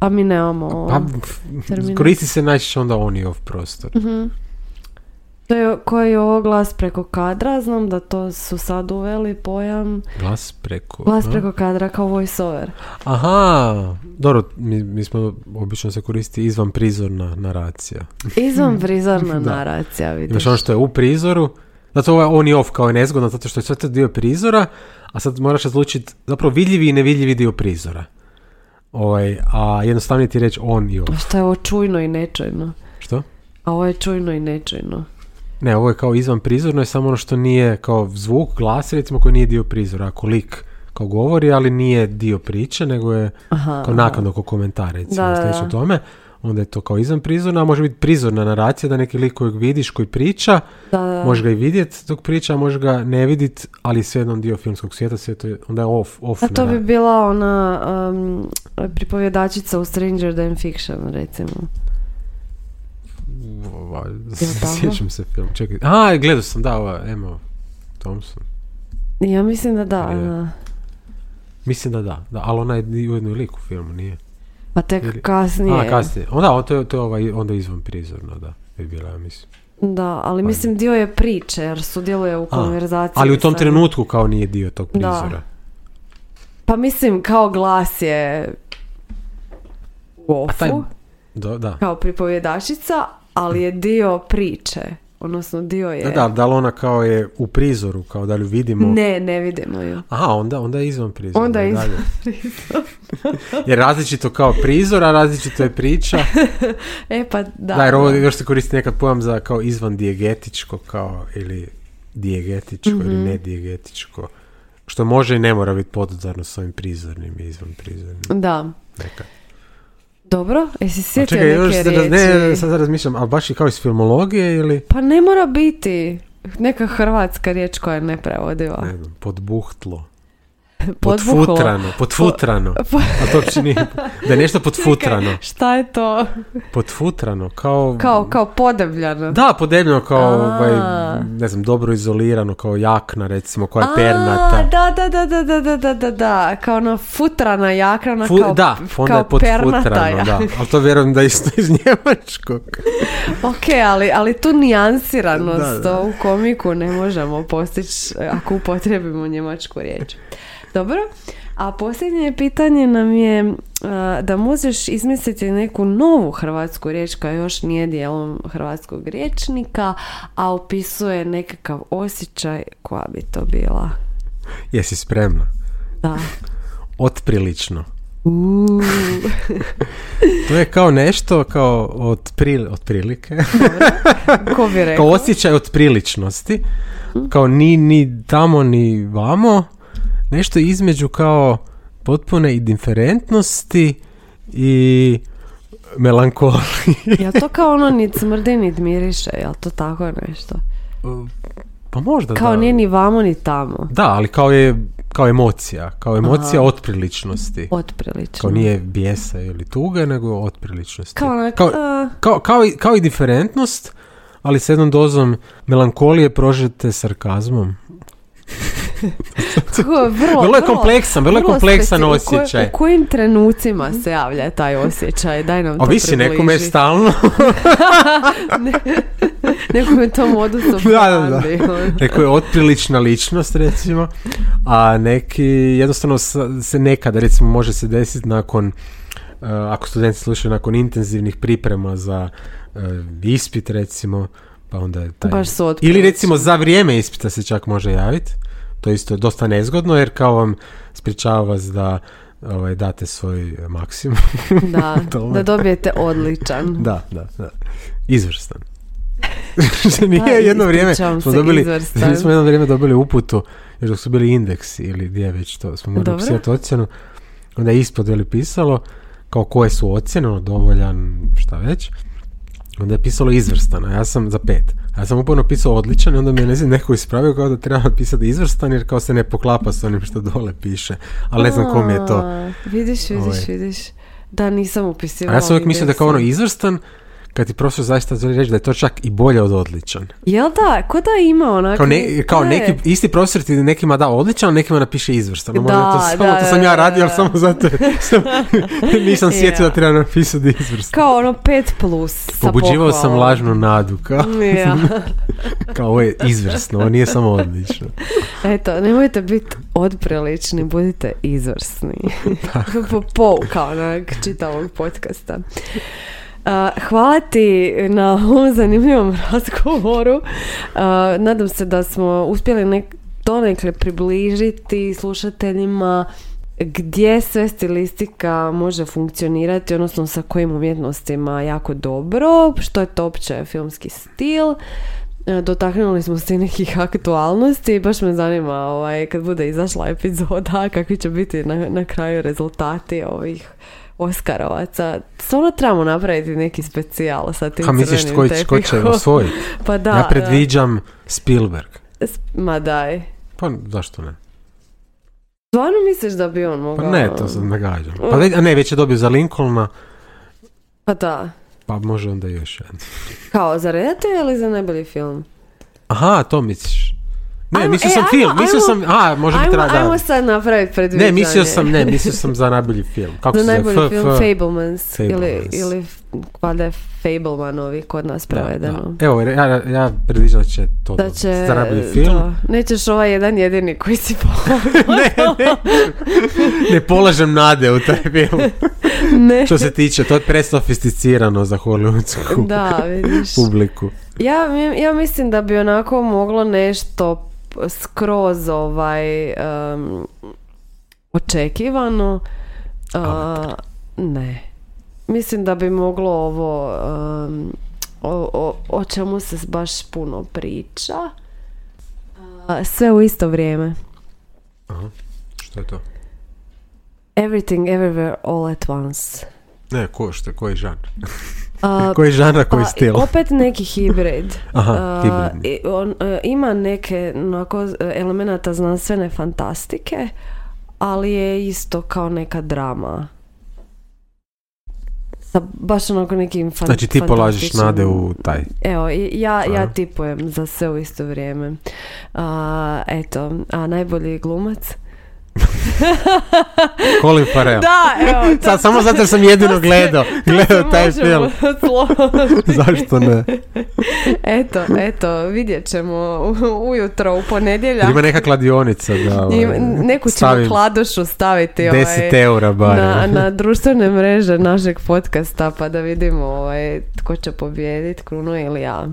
A mi nemamo... Pa, koristi se najčešće onda on i off prostor. Mhm. To je koji je ovo glas preko kadra, znam da to su sad uveli pojam Glas preko... glas a? preko kadra kao voice over. Aha, dobro, mi, mi smo, obično se koristi izvan prizorna naracija. Izvan prizorna naracija, vidiš. Imaš ono što je u prizoru, zato ovo je on i off kao je nezgodno, zato što je sve to dio prizora, a sad moraš razlučiti zapravo vidljivi i nevidljivi dio prizora. Ovaj, a jednostavnije ti reći on i off. Šta je ovo čujno i nečujno? Što? A ovo je čujno i nečujno. Ne, ovo je kao izvan prizorno, je samo ono što nije kao zvuk, glas recimo koji nije dio prizora. Ako lik kao govori, ali nije dio priče, nego je Aha, kao naknadno oko komentar recimo, Da, da. tome. Onda je to kao izvan prizorna, a može biti prizorna naracija da neki lik kojeg vidiš, koji priča, Da, da. Možeš ga i vidjeti dok priča, a možeš ga ne vidjeti, ali sve jednom dio filmskog svijeta, sve to je, onda je off, off. A to bi bila ona um, pripovjedačica u Stranger Than Fiction, recimo. Ovaj? Sjećam se film, čekaj. A, gledao sam, da, ova Emma Thompson. Ja mislim da da. Je. da. Mislim da da, da ali ona je i ujedno i lik u filmu, nije. Pa tek Ili- kasnije. A, kasnije. Onda, on- to je, to je ovaj, onda izvan prizorno, da, bi bila, ja mislim. Da, ali mislim dio je priče jer sudjeluje u konverzaciji. Ali u tom trenutku kao nije dio tog Da. prizora. Pa mislim kao glas je u A taj- ofu, Da, da. kao pripovjedačica, ali je dio priče. Odnosno dio je... Da, da, da li ona kao je u prizoru, kao da li vidimo? Ne, ne vidimo ju. Aha, onda, onda je izvan prizora. Onda je i dalje. Jer različito kao prizor, a različito je priča. E pa da. Da, jer ovo još se koristi nekad pojam za kao izvan dijegetičko, kao ili dijegetičko ili Mhm. nedijegetičko. Što može i ne mora biti podudarno s ovim prizornim i izvan prizornim. Da. Nekad. Dobro, jesi A sjetio još neke sad, riječi? ne, sad razmišljam, ali baš i kao iz filmologije ili, Pa ne mora biti neka hrvatska riječ koja je neprevodiva. ne znam, podbuhtlo. Podvuklo. Podfutrano, podfutrano. Po- A to uopće nije, da je nešto podfutrano. Šta je to? Podfutrano, kao... Kao, kao podebljano. Da, podebljeno kao, ovaj, ne znam, dobro izolirano, kao jakna recimo, koja je A, pernata. Da, da, da, da, da, da, da, da, da, kao ona futrana jakna, Fu- kao, da, onda kao je podfutrano, pernata. da. Ali to vjerujem da je isto iz njemačkog. ok, ali, ali tu nijansiranost Da, u komiku ne možemo postići e, ako upotrebimo njemačku riječ. Dobro, a posljednje pitanje nam je e, da možeš izmisliti neku novu hrvatsku riječ koja još nije dijelom hrvatskog riječnika, a opisuje nekakav osjećaj koja bi to bila. Jesi spremna? Da. Otprilično. Uuu. To je kao nešto, kao od otprilike, Ko bi kao rekao? osjećaj otpriličnosti, kao ni, ni tamo ni vamo, nešto između kao potpune indiferentnosti i melankolije. Jel to kao ono nit smrdi nit miriše, jel to tako nešto? Pa možda Kao da. nije ni vamo ni tamo. Da, ali kao je kao emocija, kao emocija otpriličnosti. Otprilično. Kao nije bijesa ili tuge, nego otpriličnosti. Kao onak, kao, a, kao, kao, i, kao i diferentnost, ali s jednom dozom melankolije prožete sarkazmom. je vrlo, Vrlo je kompleksan, vrlo je kompleksan speci- u koj- osjećaj. U kojim trenucima se javlja taj osjećaj? Daj nam to Ovisi nekome stalno. Nekome to modus da, da. operandi. Neko je otprilična ličnost, recimo, a neki jednostavno se nekada, recimo, može se desiti nakon, uh, ako studenti slušaju, nakon intenzivnih priprema za uh, ispit, recimo, pa onda je taj... Baš su Ili recimo za vrijeme ispita se čak može javiti. To isto je dosta nezgodno jer kao vam sprječava vas da ovaj, date svoj maksimum. Da, da dobijete odličan. da, da, da. Izvrstan. Nije Da, jedno vrijeme smo dobili, izvrstan. mi smo jedno vrijeme dobili uputu još dok su bili indeksi ili gdje već to smo morali pisati ocjenu. Onda je ispod veli pisalo kao koje su ocjene, ono, dovoljan, šta već. Onda je pisalo izvrstan, a ja sam za pet. A ja sam uporno pisao odličan i onda mi je ne znam, neko ispravio kao da treba napisati izvrstan jer kao se ne poklapa s onim što dole piše. Ali ne znam kom je to. A, Vidiš, vidiš, Ovaj. vidiš. Da, nisam A upisivala. ja sam uvijek mislio da kao ono izvrstan, kad ti profesor zaista želi reći da je to čak i bolje od odličan. Jel da? Ko da ima onako... Kao, ne, kao Ne. neki, isti profesor ti nekima da odličan, nekima napiše izvrstan. No, možda Da, to, samo, da, to sam ja radio, ali samo zato sam, nisam sjetio Ja. da treba napisati izvrstan. Kao ono 5 plus sa Pobuđivao sam lažnu nadu, kao, kao ovo je izvrsno, ovo nije samo odlično. Eto, nemojte biti odprilični, budite izvrsni. po pouka onak čitavog podcasta. Hvala ti na ovom zanimljivom razgovoru. Nadam se da smo uspjeli nek donekle približiti slušateljima gdje sve stilistika može funkcionirati, odnosno sa kojim umjetnostima jako dobro, što je to opće filmski stil. Dotaknuli smo se nekih aktualnosti i baš me zanima ovaj, kad bude izašla epizoda kakvi će biti na, na kraju rezultati ovih Oskarovaca. Stvarno trebamo napraviti neki specijal sa tim A misliš tko, tko će osvojiti? Pa da. ja predviđam Spielberg. Ma daj. Pa zašto ne? Stvarno misliš da bi on mogao? Pa ne, to sam nagađam. Pa ve- a ne, već je dobio za Lincolna, Pa da. pa može onda još jedan. Kao za redatelja ili za najbolji film? Aha, to misliš. Ne, Ajmo, mislio e, sam ajmo, film, mislio ajmo. sam, a, može biti Ajmo, ra- da. ajmo sad napraviti predviđanje. Ne, mislio sam, ne, mislio sam za najbolji film. Kako Za se najbolji zove? film F- F- Fablemans. Ili, Fablemans. ili valjda je Fablemanovi kod nas Da, prevedeno. da. Evo, ja, ja, predviđam da će to Da će... za najbolji film. to. Nećeš ovaj jedan jedini koji si ne, ne, ne polažem nade u taj film. ne. Što se tiče, to je presofisticirano za hollywoodsku Da, vidiš. publiku. Ja, ja mislim da bi onako moglo nešto skroz ovaj em, očekivano. A, ne. Mislim da bi moglo ovo em, o, o, o čemu se baš puno priča. A, sve u isto vrijeme. Aha. Što je to? Everything, everywhere, all at once. Ne, ko, što, koji žanr? A, koji žanr, koji pa, stil? Opet neki hibrid. Aha, i on, e, ima neke onako e, elemenata znanstvene fantastike, ali je isto kao neka drama. Sa baš onako nekim fan, Znači ti polažiš nade u taj. Evo, ja, ja tipujem za sve u isto vrijeme. Eto, a najbolji glumac? Colin Farrell. Da, evo. to- Sad, samo zato sam jedino gledao, gledao taj film. Zašto ne? Eto, eto, vidjet ćemo ujutro u ponedjeljak. Ima neka kladionica da ovaj, Ima- neku ćemo stavim kladušu staviti 10 ovaj, eura barem. na, na društvene mreže našeg podcasta pa da vidimo ovaj, tko će pobijediti, Kruno ili ja.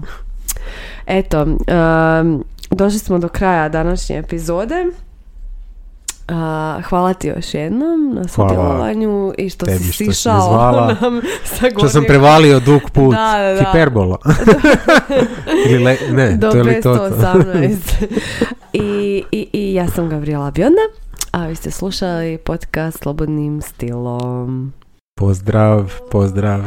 Eto, um, došli smo do kraja današnje epizode. Uh, hvala ti još jednom na sudjelovanju i što tebi si što sišao nam sa Što sam prevalio dug put. Da, da, da. Hiperbola. Ili le, ne, do to je li to. 518. I, i, I ja sam Gabriela Bionda, a vi ste slušali podcast Slobodnim stilom. Pozdrav, pozdrav.